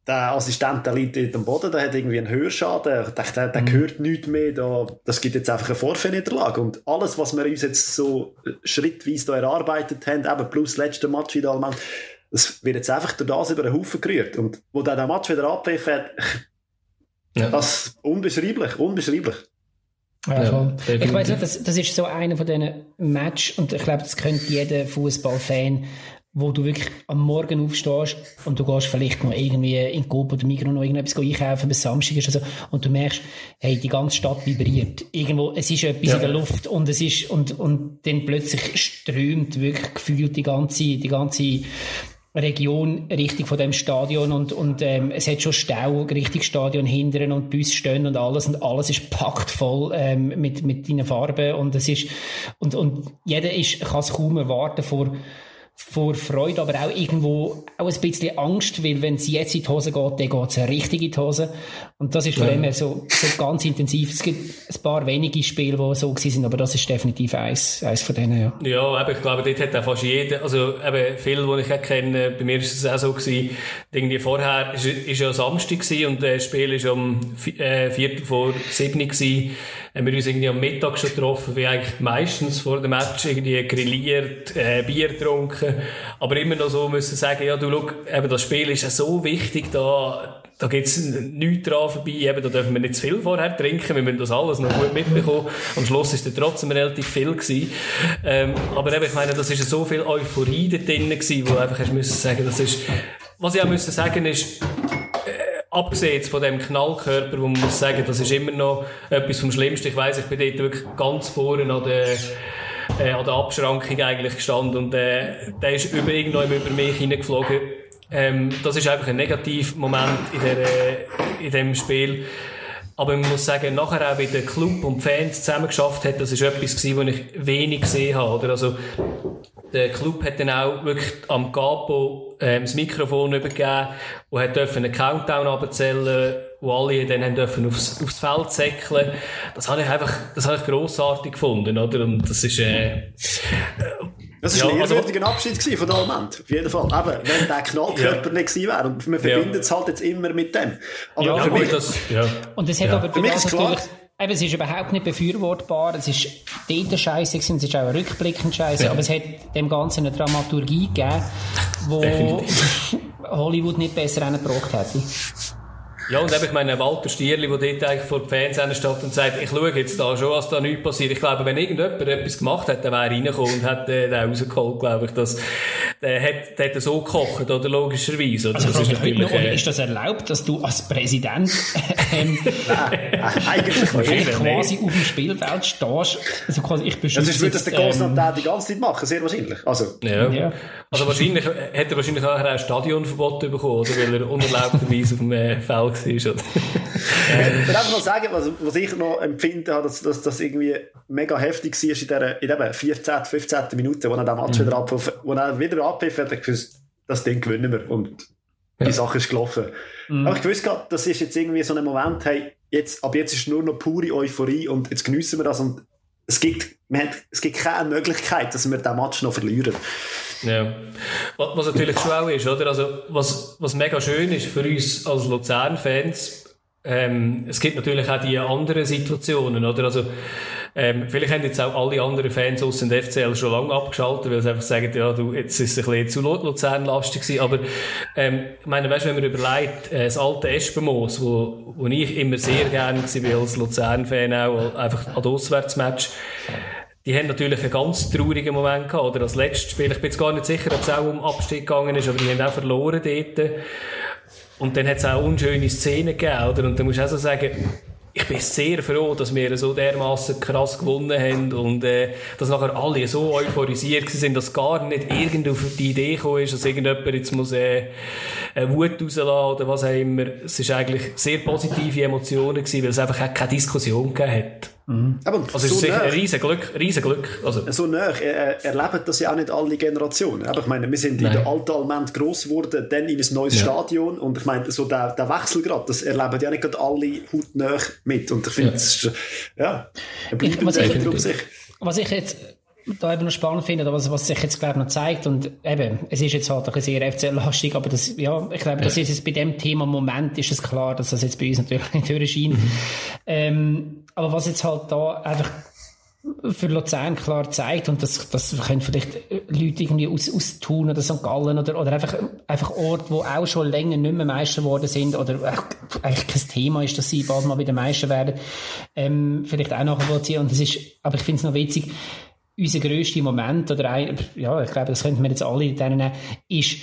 der Assistent, der liegt dort am Boden, der hat irgendwie einen Hörschaden. Ich dachte, der, der mhm. hört nichts mehr. Da, das gibt jetzt einfach eine Vorfallniederlage. Und alles, was wir uns jetzt so schrittweise da erarbeitet haben, eben plus letzte Match in Allmann, das wird jetzt einfach durch das über den Haufen gerührt. Und wo der den Match wieder abpfiffen hat, ja. das unbeschreiblich, unbeschreiblich. Ja, ja, ich weiß nicht, das, das ist so einer von diesen Match und ich glaube, das könnte jeder Fußballfan wo du wirklich am Morgen aufstehst und du gehst vielleicht noch irgendwie in Coop oder Migros noch irgendetwas einkaufen, bis Samstag ist, also, und du merkst, hey, die ganze Stadt vibriert. Irgendwo, es ist etwas ja. in der Luft und es ist, und, und dann plötzlich strömt wirklich gefühlt die ganze, die ganze Region richtig von dem Stadion und, und ähm, es hat schon Stau richtig Stadion hindern und Bus stehen und alles und alles ist packt voll ähm, mit, mit deinen Farben und es ist, und, und jeder ist, kann es kaum erwarten vor, vor Freude, aber auch irgendwo auch ein bisschen Angst, weil wenn es jetzt in die Hose geht, dann geht es richtig in die Hose. Und das ist von ja. dem her so, so ganz intensiv. Es gibt ein paar wenige Spiele, die so gewesen sind, aber das ist definitiv eins, eins von denen, ja. Ja, aber ich glaube, dort hat auch fast jeder, also eben viele, die ich auch kenne, bei mir ist es auch so gewesen, irgendwie vorher ist, ist ja Samstag gewesen und das Spiel ist um äh, Viertel vor sieben gewesen haben wir uns irgendwie am Mittag schon getroffen, wie eigentlich meistens vor dem Match irgendwie grilliert, äh, Bier getrunken, aber immer noch so müssen sagen, ja, du schau, eben das Spiel ist ja so wichtig, da, da gibt's nichts dran vorbei, eben, da dürfen wir nicht zu viel vorher trinken, wir müssen das alles noch gut mitbekommen. Am Schluss ist da trotzdem relativ viel gewesen. Ähm, aber eben, ich meine, das ist so viel Euphorie da drin gewesen, wo einfach hast müssen sagen, das ist, was ich auch müssen sagen ist, abgesehen von dem Knallkörper, wo man muss sagen, das ist immer noch etwas vom Schlimmsten. Ich weiss, ich bin dort wirklich ganz vorne an der, äh, an der Abschrankung eigentlich gestanden und äh, der ist über, irgendwo über mich hineingeflogen. Ähm, das ist einfach ein Negativmoment in, der, in dem Spiel. Aber man muss sagen, nachher auch, wie der Club und die Fans zusammen geschafft hat, das ist etwas gewesen, was ich wenig gesehen habe. Oder? Also, der Club hat dann auch wirklich am Capo ähm, das Mikrofon übergeben und hat dürfen einen Countdown abzählen, wo alle dann haben dürfen aufs, aufs Feld säckeln. Das habe ich einfach, das habe ich grossartig gefunden, oder? Und das ist, äh, das war ja, ein also- ehrwürdiger also, Abschied von Dalment. Auf jeden Fall. Eben, wenn der Knallkörper ja. nicht gewesen wäre. Und man verbindet es halt jetzt immer mit dem. Aber ja, für mich, das, ja. Und es hat aber für mich ist klar, Eben, es ist überhaupt nicht befürwortbar. Es ist dort scheiße gewesen, es ist auch rückblickend scheiße, ja. aber es hat dem Ganzen eine Dramaturgie gegeben, wo Hollywood nicht besser gebraucht hätte. Ja, und eben, ich meine, Walter Stierli, der dort eigentlich vor den Fans steht und sagt, ich schaue jetzt da schon, was da nichts passiert. Ich glaube, wenn irgendjemand etwas gemacht hat, dann wäre er reingekommen und hätte den rausgeholt, glaube ich. Das, der hat, der hat so gekocht, oder logischerweise. Also, das ist, natürlich, noch, ist das erlaubt, dass du als Präsident ähm, eigentlich quasi auf dem Spielfeld stehst? Also quasi, ich das ist, würde das der Grossnat ähm, die ganze Zeit machen, sehr wahrscheinlich. Also, ja. ja. also wahrscheinlich hätte er wahrscheinlich auch ein Stadionverbot bekommen, oder? Weil er unerlaubterweise auf dem äh, Feld war. Oder? ähm, ich darf noch sagen, was, was ich noch empfinde, dass, dass das irgendwie mega heftig war in dieser in der 14., 15. Minute, wo er den Match mhm. wieder abpfiff, wo er wieder abpfiff, hat gewusst, das Ding gewinnen wir und die Sache ist gelaufen. Mhm. Aber ich wusste das ist jetzt irgendwie so ein Moment, hey, jetzt, ab jetzt ist nur noch pure Euphorie und jetzt geniessen wir das und es gibt, hat, es gibt keine Möglichkeit, dass wir diesen Match noch verlieren. Ja. Was natürlich schon auch ist, oder? Also, was, was mega schön ist für uns als Luzern-Fans, ähm, es gibt natürlich auch die anderen Situationen, oder? Also, ähm, vielleicht haben jetzt auch alle anderen Fans aus dem FCL schon lange abgeschaltet, weil sie einfach sagen, ja, du, jetzt ist es ein bisschen zu Luzern-lastig gewesen. Aber, ähm, ich meine, weißt, wenn man überlegt, äh, das alte Espenmoos, wo, wo ich immer sehr gerne war als Luzern-Fan auch, einfach an Auswärtsmatch, die haben natürlich einen ganz traurigen Moment gehabt, oder? Das letzte Spiel, ich bin jetzt gar nicht sicher, ob es auch um Abstieg gegangen ist, aber die haben auch verloren dort. Und dann hat es auch unschöne Szenen gegeben, oder? Und dann musst du auch so sagen, ich bin sehr froh, dass wir so dermaßen krass gewonnen haben und äh, dass nachher alle so euphorisiert sind, dass gar nicht irgend auf die Idee gekommen ist, dass irgendjemand jetzt muss äh, eine Wut rauslassen oder was auch immer. Es ist eigentlich sehr positive Emotionen gewesen, weil es einfach auch keine Diskussion gegeben hat. Mhm. Aber also so es ist sicher ein riesen Glück, riesen Glück. Also. So nah er, erleben das ja auch nicht alle Generationen. Aber ich meine, wir sind Nein. in der alten Alment gross geworden, dann in ein neues ja. Stadion und ich meine, so der, der Wechsel gerade, das erleben ja nicht gerade alle hautnah mit und ich finde, ja. es ist, ja, ein ich, was, ich, was ich jetzt da eben noch spannend finde, oder was, was sich jetzt, glaube ich, noch zeigt, und eben, es ist jetzt halt ein bisschen sehr FCL-lastig, aber das, ja, ich glaube, das ist jetzt bei dem Thema Moment ist es klar, dass das jetzt bei uns natürlich nicht durchscheint. Mhm. Ähm, aber was jetzt halt da einfach für Luzern klar zeigt, und das, das können vielleicht Leute irgendwie aus, aus Thun oder St. Gallen oder, oder einfach, einfach Orte, wo auch schon länger nicht mehr Meister geworden sind, oder eigentlich kein Thema ist, dass sie bald mal wieder Meister werden, ähm, vielleicht auch nachvollziehen. Und das ist, aber ich finde es noch witzig, unser grösster Moment, oder ein, ja, ich glaube, das könnten wir jetzt alle nennen, ist,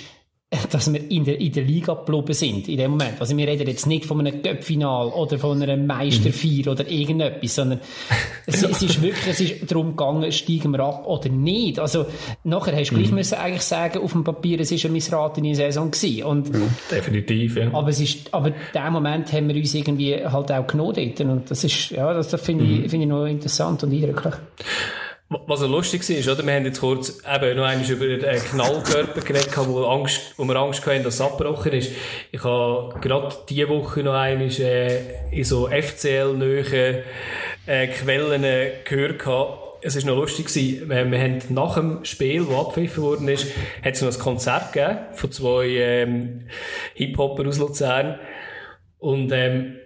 dass wir in der, in der Liga geblieben sind, in dem Moment. Also wir reden jetzt nicht von einem Cup-Final oder von einem Meisterfeier mhm. oder irgendetwas, sondern es, es, ist wirklich, es ist darum gegangen, steigen wir ab oder nicht. Also nachher hast du gleich mhm. müssen eigentlich sagen, auf dem Papier, es ist eine missratene Saison gewesen. Und, mhm. Definitiv, ja. Aber es ist, aber in dem Moment haben wir uns irgendwie halt auch genommen dort. Und das ist, ja, das, das finde mhm. ich, finde ich noch interessant und eindrücklich. Was so lustig war, oder? Wir haben jetzt kurz eben noch einmal über den Knallkörper geredet, wo, Angst, wo wir Angst hatten, dass es abgebrochen ist. Ich habe gerade diese Woche noch einmal äh, in so FCL-nähen äh, Quellen äh, gehört. Es war noch lustig gewesen. Wir, wir haben nach dem Spiel, das abgepfiffen worden ist, hat es noch ein Konzert gegeben von zwei ähm, Hip-Hopper aus Luzern. Und ähm, äh,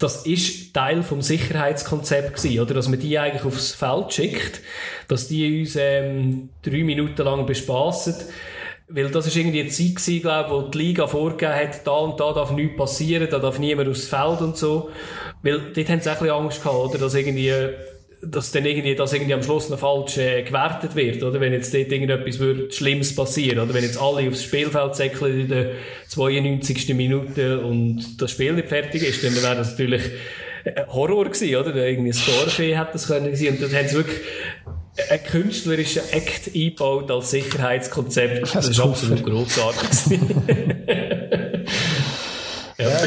das ist Teil vom Sicherheitskonzept gewesen, oder? Dass man die eigentlich aufs Feld schickt, dass die uns ähm, drei Minuten lang bespassen. Weil das ist irgendwie eine Zeit gewesen, glaube wo die Liga vorgegeben hat, da und da darf nichts passieren, da darf niemand aufs Feld und so. Weil dort haben sie ein bisschen Angst gehabt, oder? Dass irgendwie dass dann irgendwie, dass irgendwie am Schluss noch falsch äh, gewertet wird, oder? Wenn jetzt dort irgendetwas würde Schlimmes passieren, oder? Wenn jetzt alle aufs Spielfeld säckeln in der 92. Minute und das Spiel nicht fertig ist, dann wäre das natürlich Horror gewesen, oder? Irgendwie ein Storfee hätte das können sein. Und dann haben sie wirklich einen künstlerischen Act eingebaut als Sicherheitskonzept. Das, das ist absolut grossartig.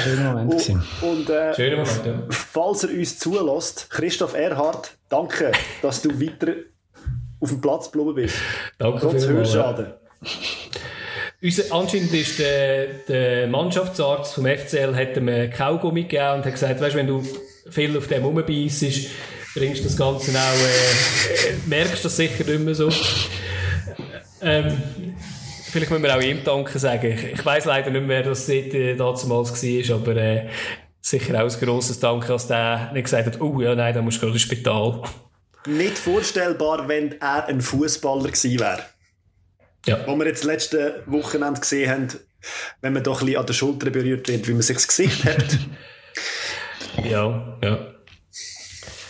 Schöner Moment. Und, und äh, schöner Moment, ja. falls er uns zulässt, Christoph Erhardt, danke, dass du weiter auf dem Platz geblieben bist. Danke Trotz Hörschaden. Unser, anscheinend ist der, der Mannschaftsarzt vom FCL hat ihm Kaugummi gegeben und hat gesagt, weißt, wenn du viel auf dem rumbeißt, bringst du das Ganze auch, äh, merkst das sicher nicht mehr so. Ähm, vielleicht müssen wir auch ihm danken sagen. Ich, ich weiss leider nicht mehr, wer das äh, damals war, aber äh, sicher auch ein grosses Dank, dass der nicht gesagt hat, oh ja, nein, da musst du gerade ins Spital. Nicht vorstellbar, wenn er ein Fußballer gewesen wäre. Ja. Wo wir jetzt letzte Wochenende gesehen haben, wenn man doch ein bisschen an der Schulter berührt wird, wie man sich das Gesicht hat. ja, ja.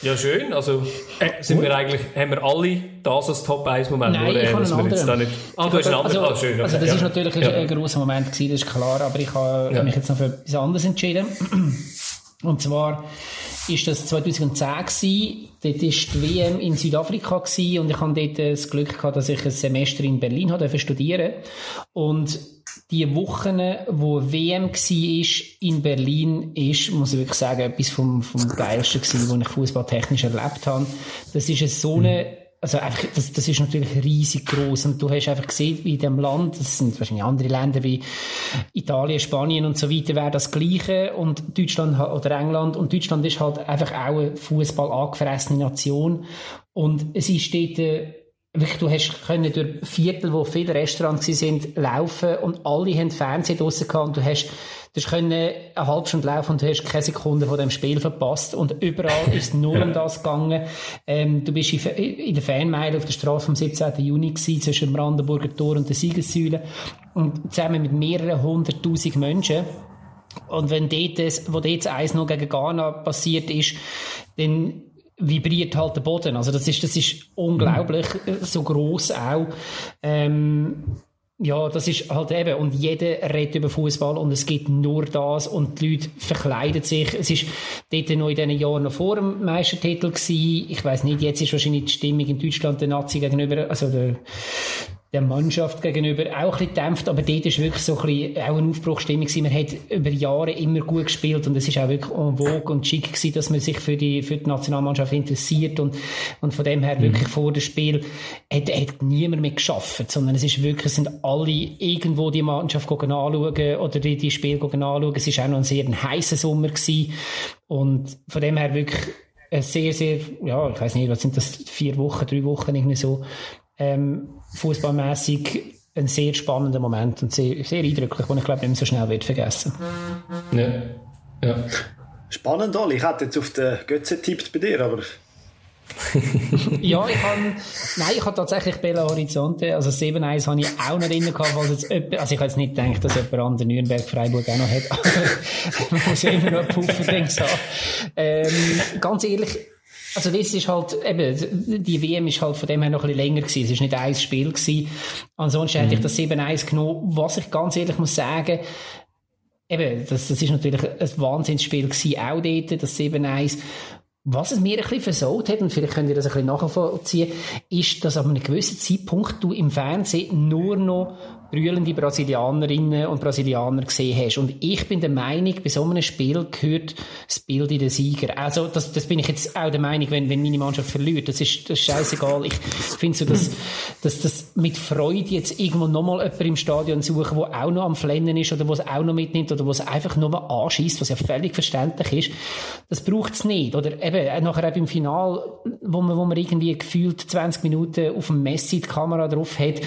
Ja, schön. Also äh, sind wir eigentlich, haben wir alle das als Top 1 Moment? Nein, ich habe einen anderen. Nicht... Ah, du hast einen anderen. Also, ah, schön. Okay. Also das ja. ist natürlich ja. ein grosser Moment gewesen, das ist klar, aber ich habe ja. mich jetzt noch für etwas anderes entschieden. Und zwar ist das 2010 gewesen. Dort war die WM in Südafrika gewesen und ich hatte dort das Glück gehabt, dass ich ein Semester in Berlin studieren Und die Wochen, wo WM war in Berlin, ist, muss ich wirklich sagen, etwas vom, vom Geilsten gewesen, was ich fußballtechnisch erlebt habe. Das ist so eine also einfach, das, das ist natürlich riesig groß und du hast einfach gesehen, wie in dem Land, das sind wahrscheinlich andere Länder wie Italien, Spanien und so weiter, wäre das Gleiche. Und Deutschland oder England. Und Deutschland ist halt einfach auch eine Fußball angefressene Nation. Und es ist dort äh, wirklich, du hast können durch Viertel, wo viele Restaurants sind, laufen und alle haben Fernsehen draussen gehabt und du hast Du hast eine halbe Stunde laufen und du hast keine Sekunde von dem Spiel verpasst. Und überall ist nur um das gegangen. Ähm, du bist in der Fanmeile auf der Straße vom 17. Juni gewesen, zwischen dem Brandenburger Tor und der Siegessäule. Und zusammen mit mehreren hunderttausend Menschen. Und wenn dort, das, wo dort eins noch gegen Ghana passiert ist, dann vibriert halt der Boden. Also das ist, das ist unglaublich, so groß auch. Ähm, ja, das ist halt eben, und jeder redet über Fußball und es gibt nur das und die Leute verkleiden sich. Es ist dort noch in diesen Jahren noch vor dem Meistertitel gewesen. Ich weiß nicht, jetzt ist wahrscheinlich die Stimmung in Deutschland der Nazi gegenüber, also der, der Mannschaft gegenüber auch ein bisschen dämpft, aber dort ist wirklich so ein bisschen auch eine Aufbruchstimmung gewesen. Man hat über Jahre immer gut gespielt und es ist auch wirklich en vogue und schick gewesen, dass man sich für die, für die Nationalmannschaft interessiert und, und von dem her mhm. wirklich vor dem Spiel hat, hat niemand mehr geschafft, sondern es ist wirklich, es sind alle irgendwo die Mannschaft anschauen oder die, die Spiel anschauen. Es ist auch noch ein sehr heißer Sommer gewesen und von dem her wirklich sehr, sehr, ja, ich weiß nicht, was sind das, vier Wochen, drei Wochen irgendwie so, ähm, fußballmäßig ein sehr spannender Moment und sehr, sehr eindrücklich, den ich glaube nicht mehr so schnell wird vergessen. Ja. ja. Spannend, Oli. Ich hätte jetzt auf den Götze tippt bei dir, aber ja, ich habe, nein, ich habe tatsächlich Bella Horizonte, also 7-1 habe ich auch noch drin gehabt, falls jetzt jemand, also ich habe jetzt nicht gedacht, dass jemand an der Nürnberg Freiburg auch noch hat, aber man muss ja immer noch Puffer-Dings haben. Ähm, ganz ehrlich, also das ist halt, eben, die WM ist halt von dem her noch ein bisschen länger gewesen. Es ist nicht ein Spiel gewesen. Ansonsten mhm. hätte ich mhm. das 7-1 genommen. Was ich ganz ehrlich muss sagen, eben, das, das ist natürlich ein Wahnsinnsspiel gewesen, auch dort, das 7-1. Was es mir ein bisschen versaut hat, und vielleicht könnt ihr das ein bisschen nachvollziehen, ist, dass an einem gewissen Zeitpunkt du im Fernsehen nur noch brüllende Brasilianerinnen und Brasilianer gesehen hast. Und ich bin der Meinung, bei so einem Spiel gehört das Bild in den Sieger. Also, das, das bin ich jetzt auch der Meinung, wenn, wenn meine Mannschaft verliert. Das ist, das ist scheißegal. Ich finde so, dass, dass das mit Freude jetzt irgendwo nochmal jemand im Stadion suchen, der auch noch am Flennen ist oder was auch noch mitnimmt oder was einfach nochmal anschießt, was ja völlig verständlich ist. Das braucht es nicht. Oder eben, nachher eben im Final, wo man, wo man irgendwie gefühlt 20 Minuten auf dem Messi die Kamera drauf hat,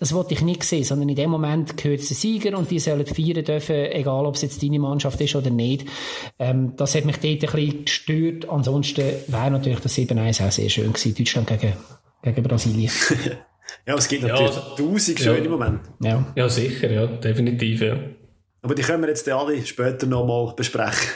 das wollte ich nicht sehen, sondern in dem Moment gehört es der Sieger und die sollen feiern dürfen, egal ob es jetzt deine Mannschaft ist oder nicht. Ähm, das hat mich dort ein bisschen gestört. Ansonsten wäre natürlich das 7-1 auch sehr schön gewesen, Deutschland gegen, gegen Brasilien. ja, es gibt natürlich ja, tausend schöne ja. Momente. Ja. ja, sicher, ja, definitiv, ja. Aber die können wir jetzt alle später nochmal besprechen.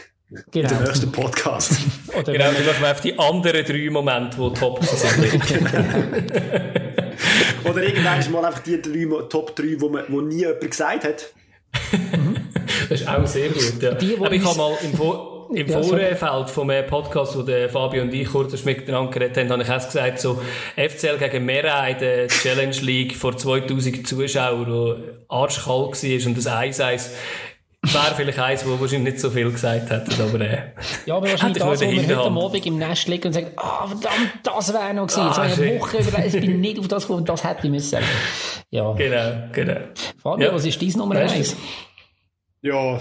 Genau. In dem nächsten Podcast. Oder genau, wir auf die anderen drei Momente, die top sind. Oder irgendwann mal einfach die drei, Top 3, die wo nie jemand gesagt hat. das ist auch sehr gut, ja. Die, Aber ich habe mal im, Vor im ja, Vorfeld vom Podcast, wo der Fabio und ich kurz miteinander geredet haben, habe ich erst gesagt, so FCL gegen Mera in der Challenge League vor 2000 Zuschauern, wo arschkalt war und das 1-1 wäre vielleicht eins, wo wahrscheinlich nicht so viel gesagt hätte, aber äh, Ja, aber wahrscheinlich das, wo man heute Abend im Nest liegt und sagt, ah, oh, verdammt, das wäre noch gewesen. Ah, so eine Woche über, ich bin nicht auf das gekommen, das hätte ich müssen. Ja. Genau, genau. Fabio, ja. was ist dein Nummer eins? Ja,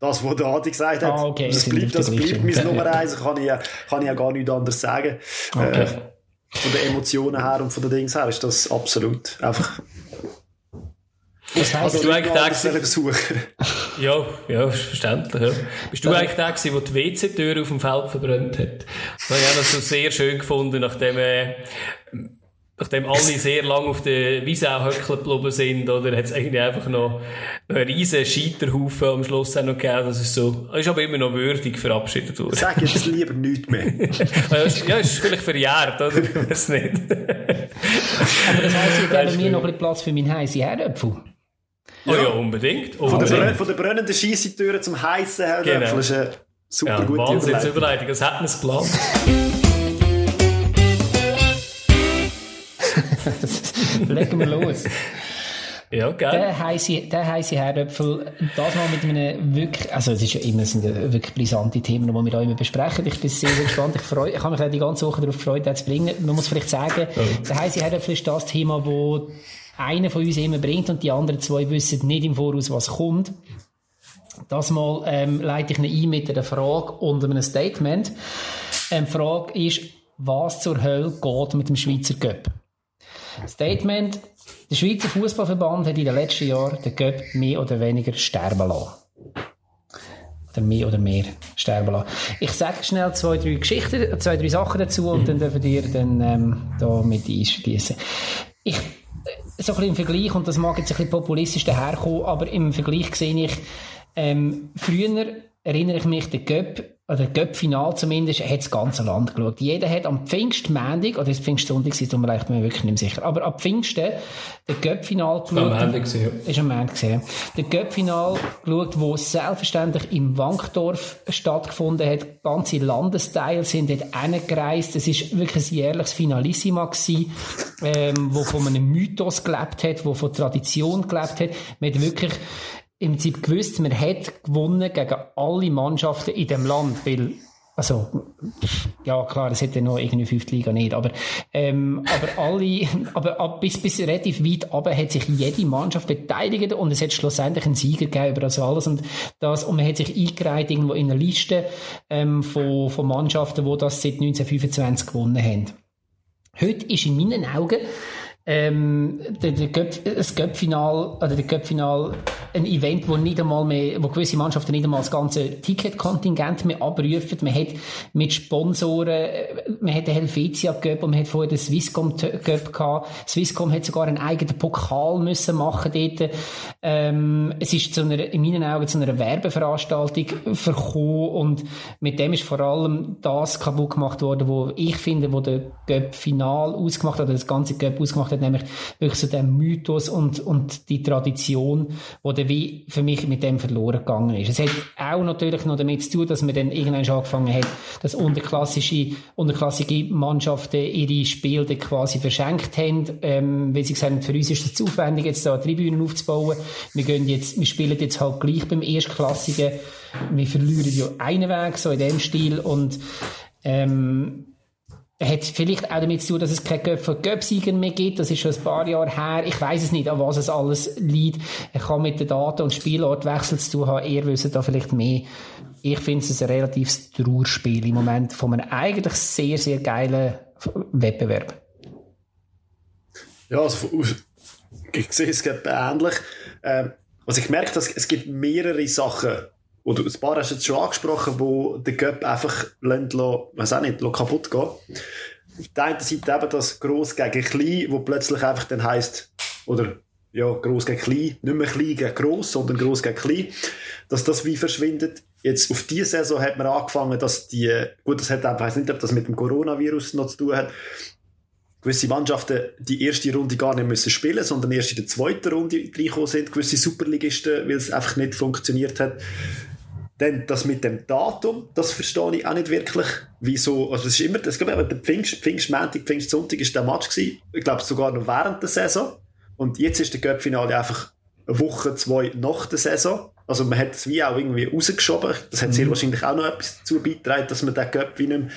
das, was der Adi gesagt hat. Ah, okay. Das bleibt, das bleibt mein Nummer eins. Kann ich, kann ich ja gar nichts anderes sagen. Okay. Äh, von den Emotionen her und von den Dings her ist das absolut einfach das heisst, also, du eigentlich der gewesen, Ja, ja, verständlich. Ja. Bist du eigentlich der gewesen, der die WC-Tür auf dem Feld verbrannt hat? Das habe ich auch noch so sehr schön gefunden, nachdem, äh, nachdem alle sehr lange auf der Wiese auch geblieben sind, oder, hat es eigentlich einfach noch einen riesen Scheiterhaufen am Schluss auch noch gegeben. Das ist so, ist aber immer noch würdig verabschiedet worden. Sag jetzt lieber nichts mehr. ja, ist vielleicht verjährt, oder? Ich weiß nicht. aber das heisst, ich habe mir noch ein bisschen Platz für meinen heißen Herdöpfel. Oh ja, unbedingt. unbedingt. Von, der, von der brennenden Scheissetüre zum heißen Herdöpfel genau. ist eine super ja, gute Wahnsinnsüberleitung. Das hat man geplant. Legen wir los. Ja, geil. Der heisse, der heisse Herdöpfel, das mal mit einem wirklich, also es ist ja immer, sind ja wirklich brisante Themen, die wir da immer besprechen. Ich bin sehr, sehr gespannt. Ich freue, ich habe mich auch die ganze Woche darauf gefreut, das zu bringen. Man muss vielleicht sagen, ja. der heisse Herdöpfel ist das Thema, wo einer von uns immer bringt und die anderen zwei wissen nicht im Voraus, was kommt. Das mal ähm, leite ich ein mit einer Frage und einem Statement. Ähm, die Frage ist, was zur Hölle geht mit dem Schweizer Göpp? Statement. Der Schweizer Fußballverband hat in den letzten Jahren den Göpp mehr oder weniger sterben lassen. Oder mehr oder mehr sterben lassen. Ich sage schnell zwei, drei Geschichten, zwei, drei Sachen dazu und dann dürfen ihr dann ähm, da mit einschließen. Ich, so ein bisschen im Vergleich, und das mag jetzt ein bisschen populistisch daherkommen, aber im Vergleich sehe ich, ähm, früher erinnere ich mich, der Göpp oder Göpp-Final zumindest, hat das ganze Land geschaut. Jeder hat am Pfingstmändig, oder das Pfingstsonntag, ist mir wirklich nicht mehr sicher, aber am Pfingsten, der Göpp-Final geschaut. Am Ende gesehen. Ist am Ende gesehen. Der Göpp-Final geschaut, wo selbstverständlich im Wankdorf stattgefunden hat. Ganze Landesteile sind dort hingereist. Es ist wirklich ein jährliches Finalissima gewesen, ähm, wo von einem Mythos gelebt hat, wo von Tradition gelebt hat. Man hat wirklich im Prinzip gewusst, man hat gewonnen gegen alle Mannschaften in dem Land, weil also, ja, klar, es hätte noch irgendwie fünfte Liga nicht, aber, ähm, aber alle, aber ab, bis, bis relativ weit aber hat sich jede Mannschaft beteiligt und es hat schlussendlich einen Sieger gegeben über das alles und das, und man hat sich eingereiht irgendwo in einer Liste, ähm, von, von Mannschaften, die das seit 1925 gewonnen haben. Heute ist in meinen Augen ähm, der, der Göp, das Göppfinal oder der Göppfinal ein Event, wo nicht einmal mehr, wo gewisse Mannschaften nicht einmal das ganze Ticketkontingent mehr abrufen. Man hat mit Sponsoren, man hat den Helvetia Göpp und man hat vorher den Swisscom Göpp gehabt. Swisscom hat sogar einen eigenen Pokal müssen machen dort. Ähm, es ist zu einer, in meinen Augen zu einer Werbeveranstaltung verkommen und mit dem ist vor allem das kaputt gemacht worden, wo ich finde, wo der Göpp Final ausgemacht hat, oder das ganze Göpp ausgemacht hat, hat, nämlich wirklich so der Mythos und, und die Tradition, wo der wie für mich mit dem verloren gegangen ist. Es hat auch natürlich noch damit zu tun, dass man dann irgendwann schon angefangen hat, dass unterklassische, unterklassige Mannschaften ihre Spiele quasi verschenkt haben, ähm, weil sie gesagt haben, für uns ist es zu aufwendig, jetzt da Tribünen aufzubauen. Wir gehen jetzt, wir spielen jetzt halt gleich beim Erstklassigen. Wir verlieren ja einen Weg, so in dem Stil und ähm, hat vielleicht auch damit zu tun, dass es keine Göpfe Göpsieger mehr gibt. Das ist schon ein paar Jahre her. Ich weiß es nicht, an was es alles liegt. Ich kann mit den Daten und Spielortwechsel zu tun haben. Ihr wisst da vielleicht mehr. Ich finde es ein relatives Trauerspiel im Moment von einem eigentlich sehr, sehr geilen Wettbewerb. Ja, also ich sehe es ähnlich. Ähm, was ich merke, dass es gibt mehrere Sachen, oder ein paar hast du jetzt schon angesprochen, wo der Göpp einfach weiß auch nicht, kaputt geht. Auf der einen Seite eben das Gross gegen Klein, wo plötzlich einfach dann heisst, oder ja, Gross gegen Klein, nicht mehr Klein gegen Gross, sondern Gross gegen Klein, dass das wie verschwindet. Jetzt auf diese Saison hat man angefangen, dass die, gut, das hat ich weiß nicht, ob das mit dem Coronavirus noch zu tun hat, gewisse Mannschaften die erste Runde gar nicht müssen spielen, sondern erst in der zweiten Runde reingekommen sind, gewisse Superligisten, weil es einfach nicht funktioniert hat. Dann das mit dem Datum, das verstehe ich auch nicht wirklich. Wieso, also das ist immer, das glaube ich, der Pfingst, Pfingstmontag, Pfingstsonntag ist der Match gewesen. Ich glaube sogar noch während der Saison. Und jetzt ist der Cup-Finale einfach eine Woche, zwei nach der Saison. Also man hat es wie auch irgendwie rausgeschoben. Das hat mhm. sehr wahrscheinlich auch noch etwas dazu beigetragen, dass man den Cup wie nicht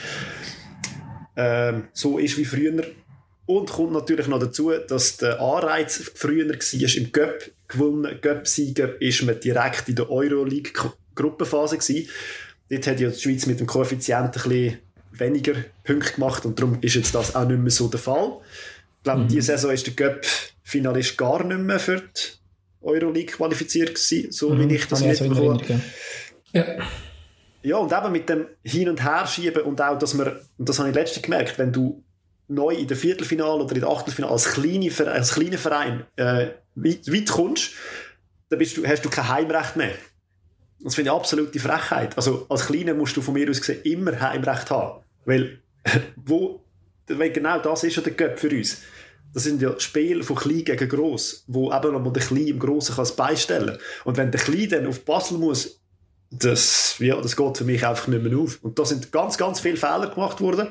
ähm, so ist wie früher. Und kommt natürlich noch dazu, dass der Anreiz früher war im Cup. Gewonnen, Cup-Sieger ist man direkt in der Euroleague Gruppenphase gewesen. Dort hat ja die Schweiz mit dem Koeffizienten ein bisschen weniger Punkte gemacht und darum ist jetzt das auch nicht mehr so der Fall. Ich glaube, mhm. diese Saison ist der Göpp-Finalist gar nicht mehr für die Euroleague qualifiziert gewesen, so mhm. wie ich das mitbekommen habe. Ja. ja, und eben mit dem Hin- und Herschieben und auch, dass man, und das habe ich letztens gemerkt, wenn du neu in der Viertelfinale oder in der Achtelfinale als, kleine, als kleiner Verein äh, weit, weit kommst, dann bist du, hast du kein Heimrecht mehr. Das finde ich absolute Frechheit. Also als Kleiner musst du von mir aus gesehen immer Heimrecht haben. Weil, wo, weil genau das ist ja der Göpp für uns. Das sind ja Spiele von klein gegen gross, wo eben noch mal der Klein im Grossen kann beistellen Und wenn der Klein dann auf Basel muss, das, ja, das geht für mich einfach nicht mehr auf. Und da sind ganz, ganz viele Fehler gemacht worden.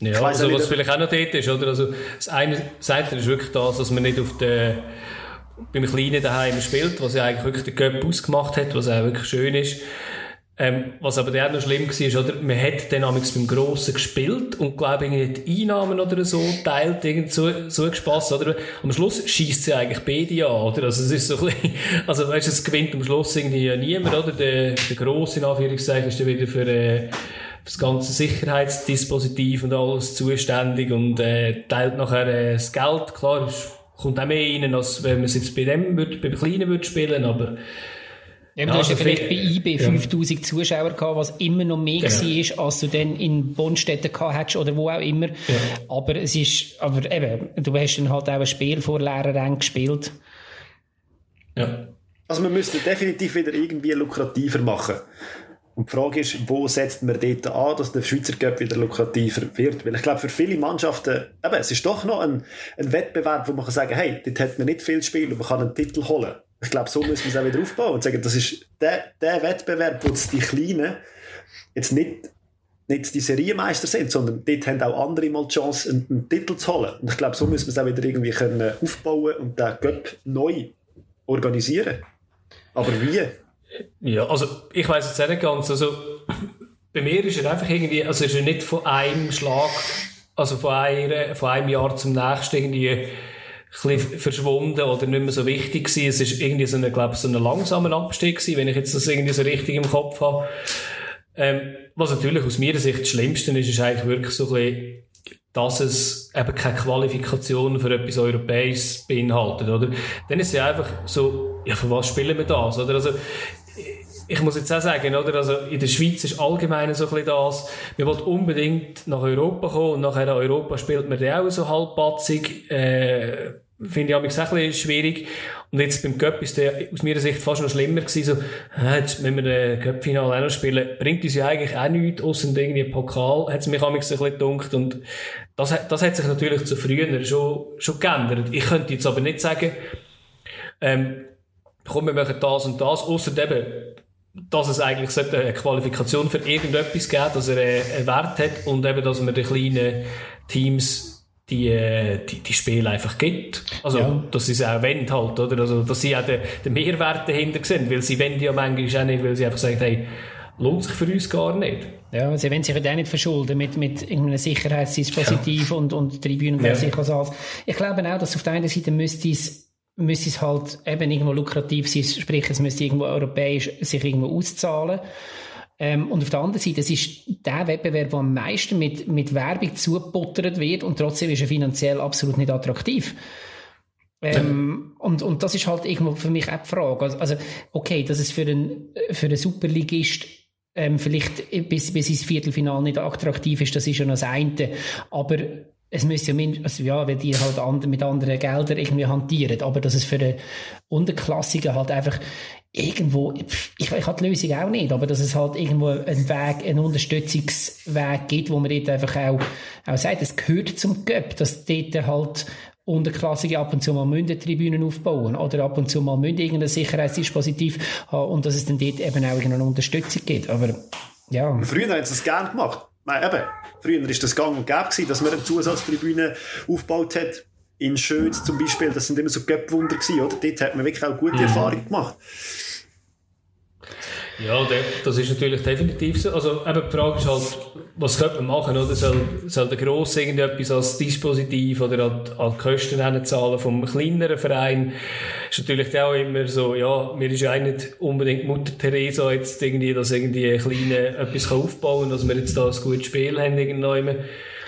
Ja, also was vielleicht auch noch dort ist, oder? Also, das eine Seite ist wirklich das, dass man nicht auf der, beim Kleinen daheim spielt, was ja eigentlich wirklich der Göpp ausgemacht hat, was auch wirklich schön ist. Ähm, was aber dann noch schlimm war, ist, oder, man hat dann beim Grossen gespielt und glaube ich die Einnahmen oder so teilt irgend so, so gespaßt, oder? Am Schluss schießt sie eigentlich beide an, oder? Also es ist so ein bisschen, also weißt du, es gewinnt am Schluss irgendwie ja niemand, oder? Der, der Grosse, in Anführungszeichen, ist dann wieder für, äh, das ganze Sicherheitsdispositiv und alles zuständig und äh, teilt nachher äh, das Geld. Klar, es kommt auch mehr rein, als wenn man es jetzt bei dem würd, beim Kleinen würde spielen, aber ja, du ja, hast ja also vielleicht bei IB 5000 ja. Zuschauer gehabt, was immer noch mehr genau. war, als du dann in Bonnstetten gehabt hättest oder wo auch immer. Ja. Aber es ist, aber eben, du hast dann halt auch ein Spiel vor leeren Rängen gespielt. Ja. Also man müsste definitiv wieder irgendwie lukrativer machen. Und die Frage ist, wo setzt man dort an, dass der Schweizer Cup wieder lukrativer wird? Weil ich glaube, für viele Mannschaften, eben, es ist doch noch ein, ein Wettbewerb, wo man kann sagen, hey, dort hat man nicht viel Spiel und man kann einen Titel holen. Ich glaube, so müssen wir es auch wieder aufbauen und sagen, das ist der, der Wettbewerb, wo die Kleinen jetzt nicht, nicht die Serienmeister sind, sondern dort haben auch andere mal die Chance, einen, einen Titel zu holen. Und ich glaube, so müssen wir es auch wieder irgendwie können aufbauen und den Cup neu organisieren. Aber wie? Ja, also ich weiß jetzt nicht ganz. Also bei mir ist er einfach irgendwie, also ist er nicht von einem Schlag, also von, einer, von einem Jahr zum nächsten irgendwie ein verschwunden oder nicht mehr so wichtig gewesen. Es ist irgendwie so ein, glaube so ein langsamer Abstieg gewesen, wenn ich jetzt das irgendwie so richtig im Kopf habe. Ähm, was natürlich aus meiner Sicht das Schlimmste ist, ist eigentlich wirklich so ein bisschen, dass es eben keine Qualifikation für etwas Europäisches beinhaltet, oder? Dann ist es ja einfach so, ja, für was spielen wir das, oder? Also, ich muss jetzt auch sagen, oder? Also in der Schweiz ist allgemein so ein bisschen das, wir wollen unbedingt nach Europa kommen und nachher in Europa spielt man dann auch so halbpatzig, äh, finde ich auch ein bisschen schwierig. Und jetzt beim Cup ist der aus meiner Sicht fast noch schlimmer gewesen, so, äh, jetzt müssen wir den Cup-Final auch noch spielen, bringt uns ja eigentlich auch nichts, ausser irgendwie Pokal, hat es mich auch ein bisschen gedunkt. Und das, das hat sich natürlich zu früher schon, schon geändert. Ich könnte jetzt aber nicht sagen, ähm, komm, wir machen das und das, außer eben, dass es eigentlich eine Qualifikation für irgendetwas gibt, dass er einen Wert hat und eben, dass man den kleinen Teams die, die, die Spiele einfach gibt. Also, ja. dass sie es auch wollen halt, oder? Also, dass sie auch den, den Mehrwert dahinter sehen, weil sie wollen ja manchmal auch nicht, weil sie einfach sagen, hey, lohnt sich für uns gar nicht. Ja, sie wollen sich ja auch nicht verschulden mit, mit irgendeinem Sicherheitsdispositiv ja. und, und Tribünen, ja. Ich glaube auch, dass auf der einen Seite müsste es müsste es halt eben irgendwo lukrativ sein, sprich, es müsste irgendwo europäisch sich irgendwo auszahlen. Ähm, und auf der anderen Seite, es ist der Wettbewerb, der am meisten mit, mit Werbung zugebuttert wird und trotzdem ist er finanziell absolut nicht attraktiv. Ähm, ja. und, und das ist halt irgendwo für mich auch die Frage. Also, also okay, dass es für einen, für einen Superligist ähm, vielleicht bis, bis ins Viertelfinale nicht attraktiv ist, das ist schon das eine. Aber es müsste ja mindestens, also ja, weil die halt and, mit anderen Geldern irgendwie hantieren, aber dass es für den Unterklassigen halt einfach irgendwo, ich, ich habe die Lösung auch nicht, aber dass es halt irgendwo einen Weg, einen Unterstützungsweg gibt, wo man dort einfach auch, auch sagt, es gehört zum Göpp, dass dort halt Unterklassige ab und zu mal Mündentribünen aufbauen oder ab und zu mal Münden irgendein Sicherheitsdispositiv haben und dass es dann dort eben auch irgendeine Unterstützung gibt, aber ja. Früher haben sie es gerne gemacht. Nein, eben. Früher war das gang und gäbe, dass man eine Zusatztribüne aufgebaut hat. In Schöz zum Beispiel, das sind immer so Göppwunder gewesen, oder? Dort hat man wirklich auch gute mhm. Erfahrungen gemacht. Ja, das ist natürlich definitiv so. Also eben die Frage ist halt, was könnte man machen, oder? Soll, soll der Grosse irgendetwas als Dispositiv oder an, an die Kosten zahlen vom kleineren Verein? Ist natürlich auch immer so, ja, mir ist ja nicht unbedingt Mutter Teresa jetzt irgendwie, dass irgendwie ein Kleiner etwas aufbauen kann, dass wir jetzt da ein gutes Spiel haben irgendwann.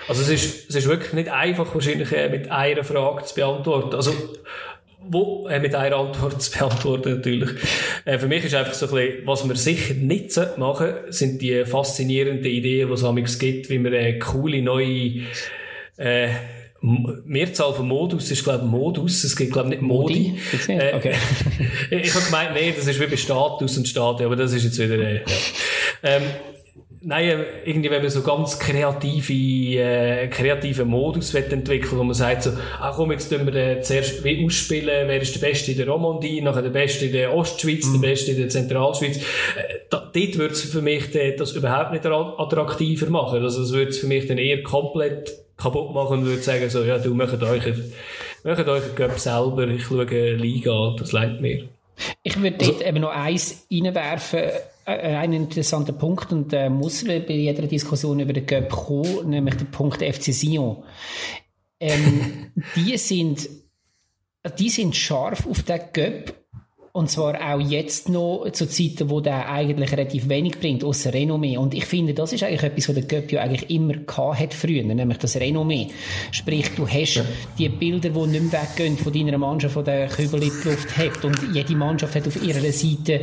Also es ist, es ist wirklich nicht einfach wahrscheinlich mit einer Frage zu beantworten. Also wo, äh, mit einer Antwort zu beantworten natürlich. Äh, für mich ist einfach so ein bisschen, was wir sicher nicht machen sind die faszinierenden Ideen, die es gibt, wie wir eine coole neue äh, Mehrzahl von Modus ist, glaube ich, Modus. Es gibt, glaube ich, nicht Modi. Modi? Äh, okay. ich habe gemeint, nee, das ist wie bei Status und Stadion, aber das ist jetzt wieder, äh, ja. ähm, Nein, äh, irgendwie, wenn man so ganz kreative, äh, kreative Modus entwickeln wo man sagt so, ah komm, jetzt tun wir äh, zuerst wie ausspielen, wer ist der Beste in der Romandie, nachher der Beste in der Ostschweiz, mhm. der Beste in der Zentralschweiz. Äh, da, dort würde es für mich de, das überhaupt nicht attraktiver machen. Also es würde es für mich dann eher komplett kaputt machen und würde sagen so, ja, du macht euch, macht euch Cup selber, ich schaue Liga das lenkt mir. Ich würde also, dort eben noch eins reinwerfen, ein interessanter Punkt und der muss bei jeder Diskussion über den Cup kommen, nämlich der Punkt FC Sion. Ähm, die sind, die sind scharf auf den Cup und zwar auch jetzt noch zu Zeiten, wo der eigentlich relativ wenig bringt, außer Renommee. Und ich finde, das ist eigentlich etwas, was der Göpp ja eigentlich immer gehabt hat früher, nämlich das Renommee. Sprich, du hast ja. die Bilder, die nicht mehr weggehen von deiner Mannschaft, die der Kübel in die Luft hebt. Und jede Mannschaft hat auf ihrer Seite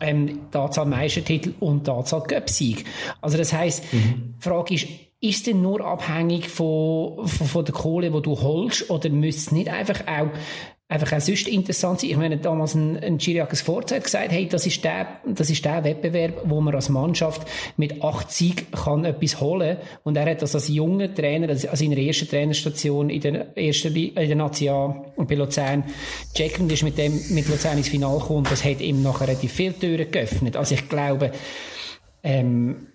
ähm, die Anzahl Meistertitel und die Anzahl Göpsieg. Also das heisst, mhm. die Frage ist, ist es denn nur abhängig von, von, von der Kohle, die du holst, oder müsste es nicht einfach auch einfach auch sonst interessant sein. Ich meine, damals ein, ein Chiriakis Vorzeit gesagt, hey, das ist der, das ist der Wettbewerb, wo man als Mannschaft mit 80 kann etwas holen. Und er hat das als junger Trainer, also an seiner ersten Trainerstation in der ersten, in der Natia bei Luzern, checken und ist mit dem, mit Luzern ins Finale gekommen. Das hat ihm nachher relativ viele Türen geöffnet. Also ich glaube, ähm,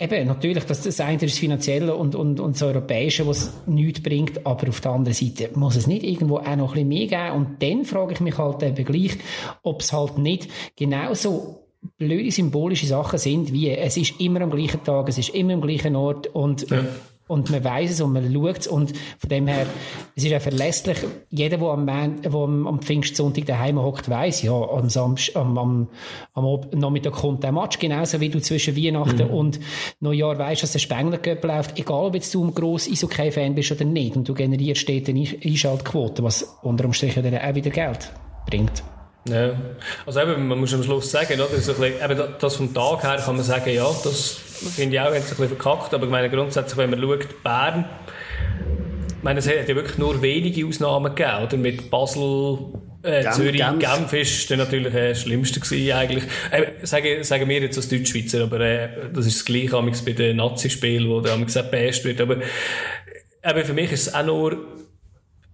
Eben, natürlich, das, das eine ist das Finanzielle und, und, und das Europäische, was nichts bringt, aber auf der anderen Seite muss es nicht irgendwo auch noch ein bisschen mehr geben. Und dann frage ich mich halt eben gleich, ob es halt nicht genauso blöde symbolische Sachen sind, wie es ist immer am gleichen Tag, es ist immer am gleichen Ort und ja und man weiß es und man schaut es und von dem her, es ist ja verlässlich, jeder, der am, wo am, am Pfingstsonntag daheim hockt, weiß ja, am, Samst, am, am, am Nachmittag kommt der Match, genauso wie du zwischen Weihnachten mhm. und Neujahr weißt, dass der Spengler läuft, egal ob jetzt du ein grosser Eishockey-Fan bist oder nicht und du generierst dort eine Einschaltquote, was unter Strich dann auch wieder Geld bringt. Ja, also eben, man muss am Schluss sagen, oder? So bisschen, eben das vom Tag her kann man sagen, ja, das finde ich auch ein bisschen verkackt, aber ich meine grundsätzlich, wenn man schaut, Bern, ich meine, es hat ja wirklich nur wenige Ausnahmen gegeben, oder? Mit Basel, äh, Genf, Zürich, Genf. Genf ist dann natürlich äh, das Schlimmste gewesen, eigentlich. Äh, sagen, sagen wir jetzt als Deutschschweizer, aber äh, das ist das Gleiche bei den Nazi-Spielen, wo dann gesagt best wird, aber eben für mich ist es auch nur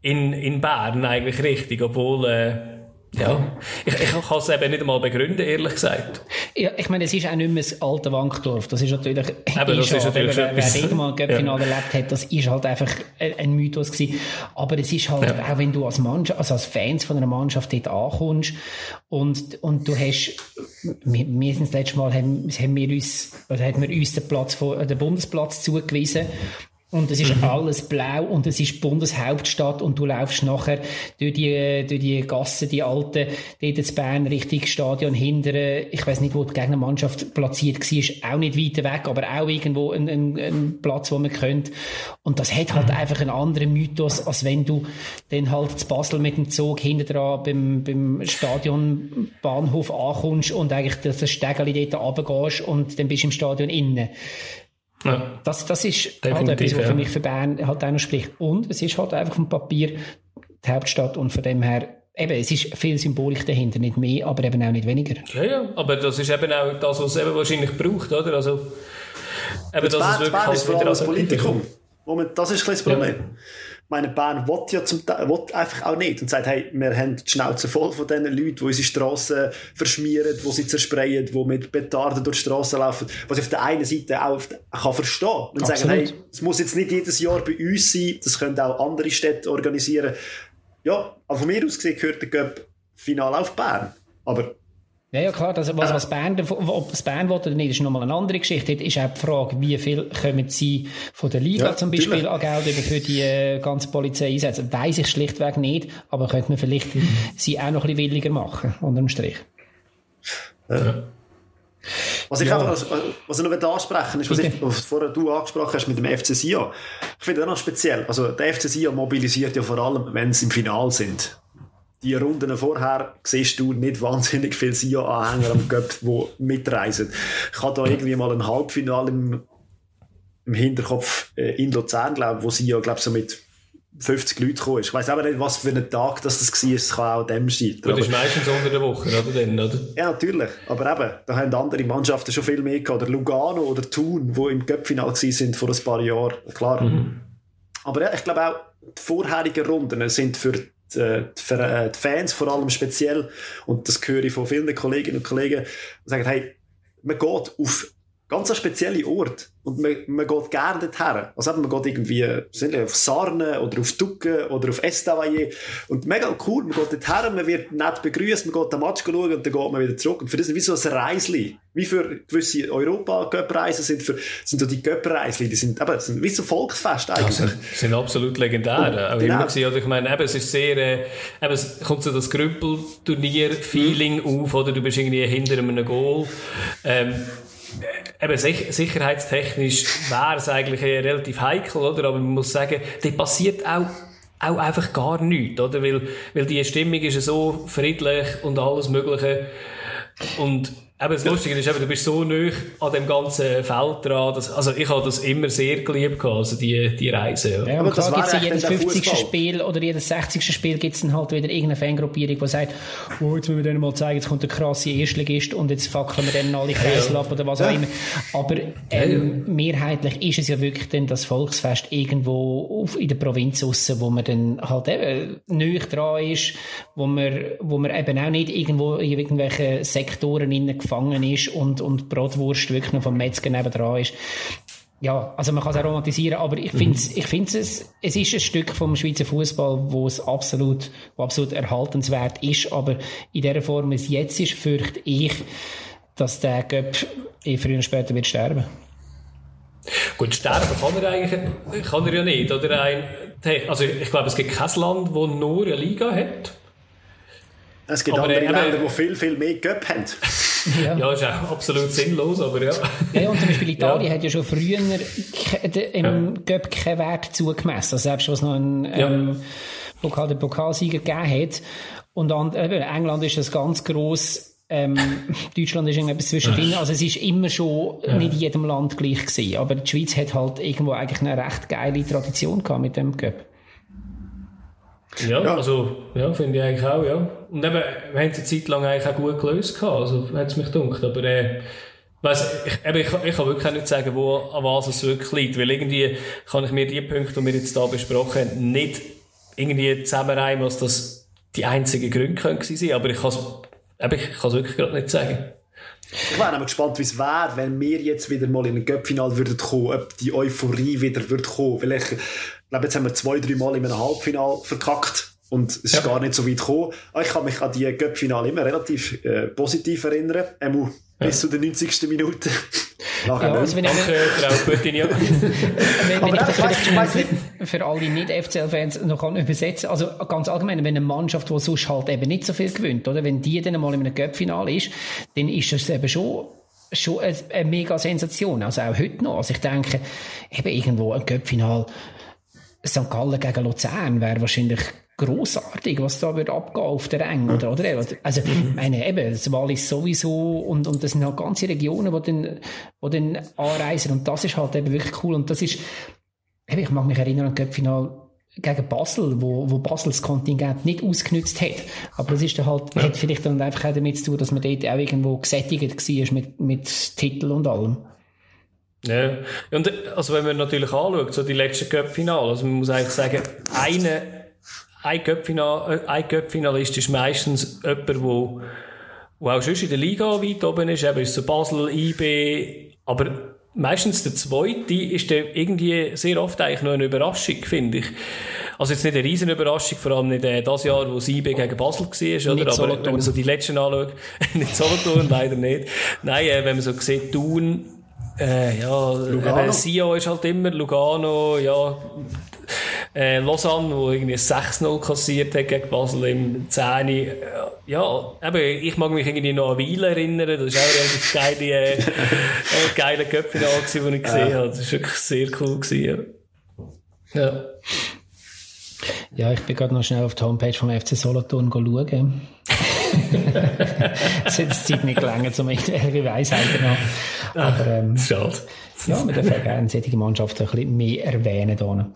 in, in Bern eigentlich richtig, obwohl äh, ja, ich, ich kann es eben nicht einmal begründen, ehrlich gesagt. Ja, ich meine, es ist auch nicht mehr das alte Wankdorf. Das ist natürlich, eben, das ist natürlich wer, wer mal ein Göppfinale ja. erlebt hat, das ist halt einfach ein Mythos gewesen. Aber es ist halt, ja. auch wenn du als Mannschaft, also als Fans von einer Mannschaft dort ankommst und, und du hast, wir, wir sind das letzte Mal, haben, haben wir uns, oder haben wir uns den Platz von, den Bundesplatz zugewiesen und es ist mhm. alles blau und es ist Bundeshauptstadt und du laufst nachher durch die, durch die Gassen, die alten, dort in Bern, Richtung Stadion hindern. Ich weiß nicht, wo die Gegnermannschaft platziert war, ist auch nicht weit weg, aber auch irgendwo ein, ein, ein Platz, wo man könnte. Und das hat halt mhm. einfach einen anderen Mythos, als wenn du dann halt zu Basel mit dem Zug hinten dran beim, beim Stadionbahnhof ankommst und eigentlich das Stegeli dort runtergehst und dann bist du im Stadion innen. Ja. Das, das ist halt etwas, was für mich für Bern halt auch noch spricht. Und es ist halt einfach vom Papier die Hauptstadt und von dem her eben, es ist viel Symbolik dahinter, nicht mehr, aber eben auch nicht weniger. Ja, ja, aber das ist eben auch das, was es eben wahrscheinlich braucht, oder? Also, eben, das ist wirklich Bern ist vor allem das Politikum. Moment, das ist ein das Problem. Ja meine, Bern will ja zum Teil, will einfach auch nicht und sagt, hey, wir haben die Schnauze voll von diesen Leuten, die unsere Strassen verschmieren, die sie zersprayen, die mit Petarden durch die Strassen laufen, was ich auf der einen Seite auch kann verstehen und Absolut. sagen, hey, es muss jetzt nicht jedes Jahr bei uns sein, das können auch andere Städte organisieren. Ja, aber von mir aus gesehen gehört der Cup final auf Bern. Aber ja, ja, klar. Das, was, was Bern, ob das Bern will oder nicht, ist nochmal eine andere Geschichte. Dort ist auch die Frage, wie viel kommen sie von der Liga ja, zum Beispiel natürlich. an Geld für die äh, ganze Polizei einsetzen. Weiss ich schlichtweg nicht, aber könnte man vielleicht sie auch noch ein bisschen williger machen, unter dem Strich. Ja. Was ich ja. einfach, was ich noch ansprechen ist, was, ich, was vorher du angesprochen hast mit dem FC Sion. Ich finde das noch speziell. Also, der FC Sion mobilisiert ja vor allem, wenn sie im Finale sind die Runden vorher siehst du nicht wahnsinnig viele SIA-Anhänger am Cup, die mitreisen. Ich habe da irgendwie mal ein Halbfinale im, im Hinterkopf äh, in Luzern, glaube wo SIA, glaube so mit 50 Leute gekommen ist. Ich weiss aber nicht, was für ein Tag das, das war. Es kann auch dem sein. das ist meistens unter der Woche, oder? Dann, oder? Ja, natürlich. Aber eben, da haben andere Mannschaften schon viel mehr gehabt. Oder Lugano oder Thun, die im Cup-Final sind vor ein paar Jahren. Klar. Mhm. Aber ja, ich glaube auch, die vorherigen Runden sind für die, für äh, die Fans vor allem speziell, und das höre ich von vielen Kolleginnen und Kollegen, sagen, hey, man geht auf ganz ein spezieller Ort. Und man, man geht gerne dorthin. Also man geht irgendwie auf Sarne oder auf Ducke oder auf Estavayer. Und mega cool, man geht dorthin, man wird nett begrüßt, man geht den Match schauen und dann geht man wieder zurück. Und für das ist wie so ein Reisli. Wie für gewisse Europa-Cup-Reisen sind, für, sind so die Cup-Reisli, die sind, eben, sind wie so Volksfest eigentlich. Ja, sind, sind absolut legendär. Und, genau. Gewesen, oder ich meine, eben, es ist sehr, äh, eben, es kommt so das Grüppelturnier-Feeling mhm. auf, oder du bist irgendwie hinter einem Goal. Ähm, eben sicherheitstechnisch wäre es eigentlich relativ heikel, oder? Aber man muss sagen, da passiert auch auch einfach gar nichts, oder? Weil, weil die Stimmung ist so friedlich und alles Mögliche. Und Eben, das Lustige ist, eben, du bist so nah an dem ganzen Feld dran. Dass, also ich habe das immer sehr geliebt, also die, die Reise. Ja, ja aber da gibt es ja jedes 50. Spiel oder jedes 60. Spiel gibt es dann halt wieder irgendeine Fangruppierung, die sagt, oh, jetzt müssen wir denen mal zeigen, jetzt kommt der krasse Erstligist und jetzt fackeln wir dann alle Kreisel ja. ab oder was auch immer. Aber ähm, mehrheitlich ist es ja wirklich dann das Volksfest irgendwo auf, in der Provinz aussen, wo man dann halt eben neu dran ist, wo man, wo man eben auch nicht irgendwo in irgendwelchen Sektoren innen gefangen ist und, und Brotwurst wirklich noch vom Metzger nebendran ist. Ja, also man kann es auch romantisieren, aber ich finde mhm. ich finde es, es ist ein Stück vom Schweizer Fußball, wo es absolut, wo absolut erhaltenswert ist, aber in der Form, wie es jetzt ist, fürchte ich, dass der Göpp eh früher oder später wird sterben. Gut, sterben kann er eigentlich kann er ja nicht, oder? Ein, also ich glaube, es gibt kein Land, das nur eine Liga hat. Es gibt aber andere Länder, die viel, viel mehr Göpp haben. Ja. ja, ist auch absolut sinnlos, aber ja. Ja, und zum Beispiel Italien ja. hat ja schon früher im ja. Göpp keinen Wert zugemessen. Also selbst was noch ein ähm, Pokal, den Pokalsieger gegeben hat. Und an, äh, England ist das ganz gross. Ähm, Deutschland ist irgendetwas zwischendrin. Also es ist immer schon ja. nicht in jedem Land gleich gewesen. Aber die Schweiz hat halt irgendwo eigentlich eine recht geile Tradition gehabt mit dem Göpp. Ja, ja, also, ja, finde ich eigentlich auch, ja. Und eben, wir haben es eine Zeit lang eigentlich auch gut gelöst gehabt, also, hat es mich gedacht, aber, äh, weiss, ich, eben, ich, ich kann wirklich nicht sagen, wo, an was es wirklich liegt, weil irgendwie kann ich mir die Punkte, die wir jetzt hier besprochen haben, nicht irgendwie zusammenreimen, was das die einzigen Gründe können sein, aber ich kann es, ich wirklich gerade nicht sagen. Ich wäre aber gespannt, wie es wäre, wenn wir jetzt wieder mal in ein Göppfinal würden kommen, ob die Euphorie wieder würde kommen. Vielleicht glaube, jetzt haben wir zwei, drei Mal in einem Halbfinale verkackt und es ist ja. gar nicht so weit gekommen. Ah, ich kann mich an die Göppfinale immer relativ äh, positiv erinnern. Emu, ja. bis zu der 90. Minute. Nachher ja, also wenn Danke, Frau Putin, ja. wenn, wenn ich das vielleicht für, für alle Nicht-FCL-Fans noch kann übersetzen Also ganz allgemein, wenn eine Mannschaft, die sonst halt eben nicht so viel gewinnt, oder? Wenn die dann mal in einem Göppfinale ist, dann ist das eben schon schon eine, eine mega Sensation. Also auch heute noch. Also ich denke, eben irgendwo ein Göppfinal St. Gallen gegen Luzern wäre wahrscheinlich großartig, was da wird abgehen auf der Rang, oder, oder? Also, mhm. meine, eben, das Wallis sowieso, und, und das sind halt ganze Regionen, wo dann, wo dann anreisen, und das ist halt eben wirklich cool, und das ist, eben, ich mag mich erinnern an das Cup-Final gegen Basel, wo, wo Basels Kontingent nicht ausgenutzt hat. Aber das ist dann halt, ja. hat vielleicht dann einfach auch damit zu tun, dass man dort auch irgendwo gesättigt war mit, mit Titel und allem. Ja, und also wenn man natürlich anschaut, so die letzten Cup-Finale, also man muss eigentlich sagen, eine, ein Cup-Finalist ist meistens jemand, der wo, wo auch schon in der Liga weit oben ist, eben ist so Basel, IB, aber meistens der zweite ist der irgendwie sehr oft eigentlich nur eine Überraschung, finde ich. Also jetzt nicht eine riesen Überraschung, vor allem nicht äh, das Jahr, wo IB gegen Basel war, oder? Aber wenn man so die letzten anschaut, nicht Solothurn, leider nicht. Nein, äh, wenn man so sieht, Thun, äh, ja, Lugano. Sio ist halt immer, Lugano, ja. Äh, Lausanne, wo irgendwie 6-0 kassiert hat gegen Basel im 10. Äh, ja, eben, ich mag mich irgendwie noch an Weil erinnern. Das war auch ein relativ geile, äh, äh, geile Köpfinal, den ich gesehen ja. habe. Das war wirklich sehr cool. Gewesen, ja. ja. Ja, ich bin gerade noch schnell auf die Homepage vom FC Solothurn schauen. es hat die Zeit nicht gelangen, um irgendwelche Weisheiten noch. Aber, ähm, Schade. Ja, wir dürfen gerne solche Mannschaften ein bisschen mehr erwähnen. Hier.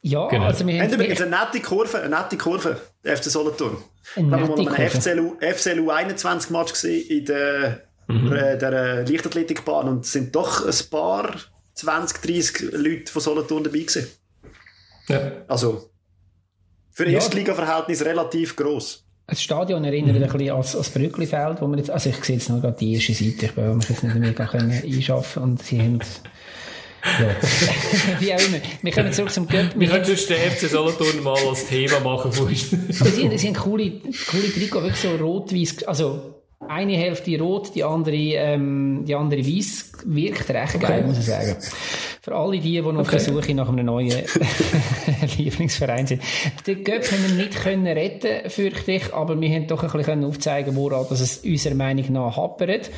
Ja, genau. also wir haben... übrigens eine nette Kurve, eine nette Kurve, der FC Solothurn. Eine nette Kurve. Ich habe mal einen FCLU 21 Match gesehen in der, mhm. der, der Leichtathletikbahn und es sind doch ein paar 20, 30 Leute von Solothurn dabei gewesen. Ja. Also, für ja, Erstliga-Verhältnis relativ gross. Das Stadion erinnert mhm. ein bisschen an das Brücklifeld, wo wir jetzt, also ich sehe jetzt noch gerade die erste Seite, ich will mich jetzt nicht mehr können einschaffen und sie haben, ja. Wie auch immer. Wir kommen zurück zum Göpp. Wir können sonst den FC Solothurn mal als Thema machen. Aber sie, sie haben coole, coole Trikot, wirklich so rot-weiß, also eine Hälfte rot, die andere, ähm, die andere weiß, wirkt recht okay. geil, muss ich sagen. Für alle die, die noch okay. auf der Suche nach einem neuen Lieblingsverein sind. Den Göpp haben wir nicht können retten, fürchte ich, aber wir haben doch ein bisschen aufzeigen woran dass es unserer Meinung nach happert.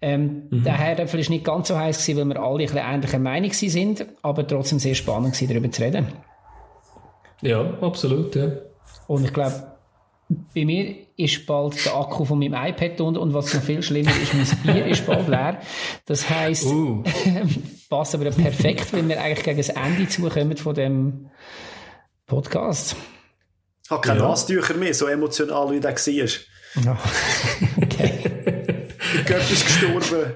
Ähm, mhm. Herdöpfel ist nicht ganz so heiß gewesen, weil wir alle ein bisschen ähnlicher Meinung sind, aber trotzdem sehr spannend gewesen, darüber zu reden. Ja, absolut, ja. Und ich glaube, bei mir ist bald der Akku von meinem iPad unter und was noch viel schlimmer ist, mein Bier ist bald leer. Das heisst, uh. passt aber perfekt, wenn wir eigentlich gegen das Ende zukommen von dem Podcast. Ich habe keine ja. Nasentücher mehr, so emotional wie der war. Ja. okay. Der Göpp ist gestorben.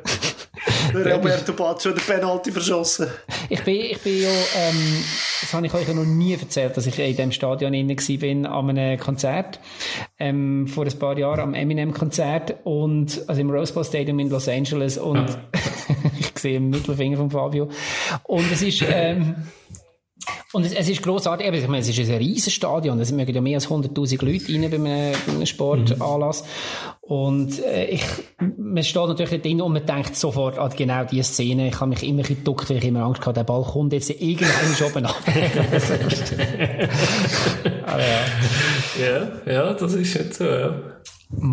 Roberto Baggio hat den Penalty verschossen. Ich bin, ich bin ja, ähm, das habe ich euch ja noch nie erzählt, dass ich in diesem Stadion inne bin an einem Konzert, ähm, vor ein paar Jahren am Eminem-Konzert und, also im Rose Bowl Stadium in Los Angeles und ich sehe den Mittelfinger von Fabio. Und es ist, ähm, und es, es ist grossartig, ich meine, es ist ein riesiges Stadion, es mögen ja mehr als 100'000 Leute rein bei einem, bei einem Sportanlass. Mhm. Und äh, ich, man steht natürlich drin und man denkt sofort an genau diese Szene. Ich habe mich immer geduckt, weil ich immer Angst hatte, der Ball kommt jetzt irgendwann schon oben ab. ja. ja, ja, das ist jetzt so, ja.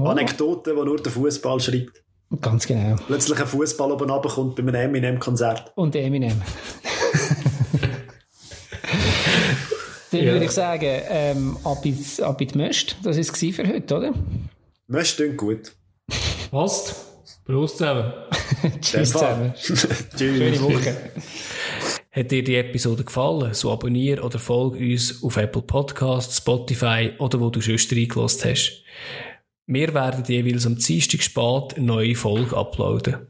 Anekdote, die nur der Fußball schreibt. Ganz genau. Plötzlich ein Fußball oben runterkommt bei einem Eminem-Konzert. Und Eminem. Dann ja. würde ich sagen, ähm, ab, ins, ab in die Möst. Das war es für heute, oder? Möst klingt gut. Passt. Prost zusammen. Tschüss zusammen. Tschüss. Schöne Woche. Hat dir die Episode gefallen, so abonniere oder folge uns auf Apple Podcasts, Spotify oder wo du schon reingelassen hast. Wir werden jeweils am Dienstag spät eine neue Folge uploaden.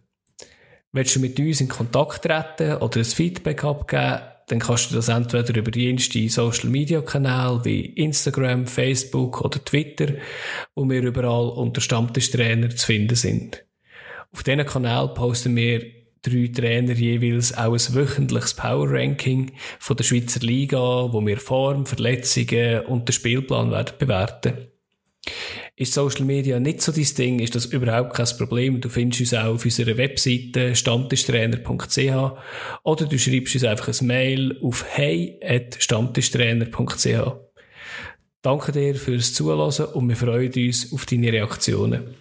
Willst du mit uns in Kontakt treten oder ein Feedback abgeben, dann kannst du das entweder über jenste Social Media Kanäle wie Instagram, Facebook oder Twitter, wo wir überall unter Stammtischtrainer zu finden sind. Auf diesen Kanal posten wir drei Trainer jeweils auch ein wöchentliches Power Ranking von der Schweizer Liga, wo wir Form, Verletzungen und den Spielplan werden bewerten. Ist Social Media nicht so dein Ding, ist das überhaupt kein Problem. Du findest uns auch auf unserer Webseite stammtischtrainer.ch oder du schreibst uns einfach ein Mail auf hey.stammtischtrainer.ch. Danke dir fürs Zuhören und wir freuen uns auf deine Reaktionen.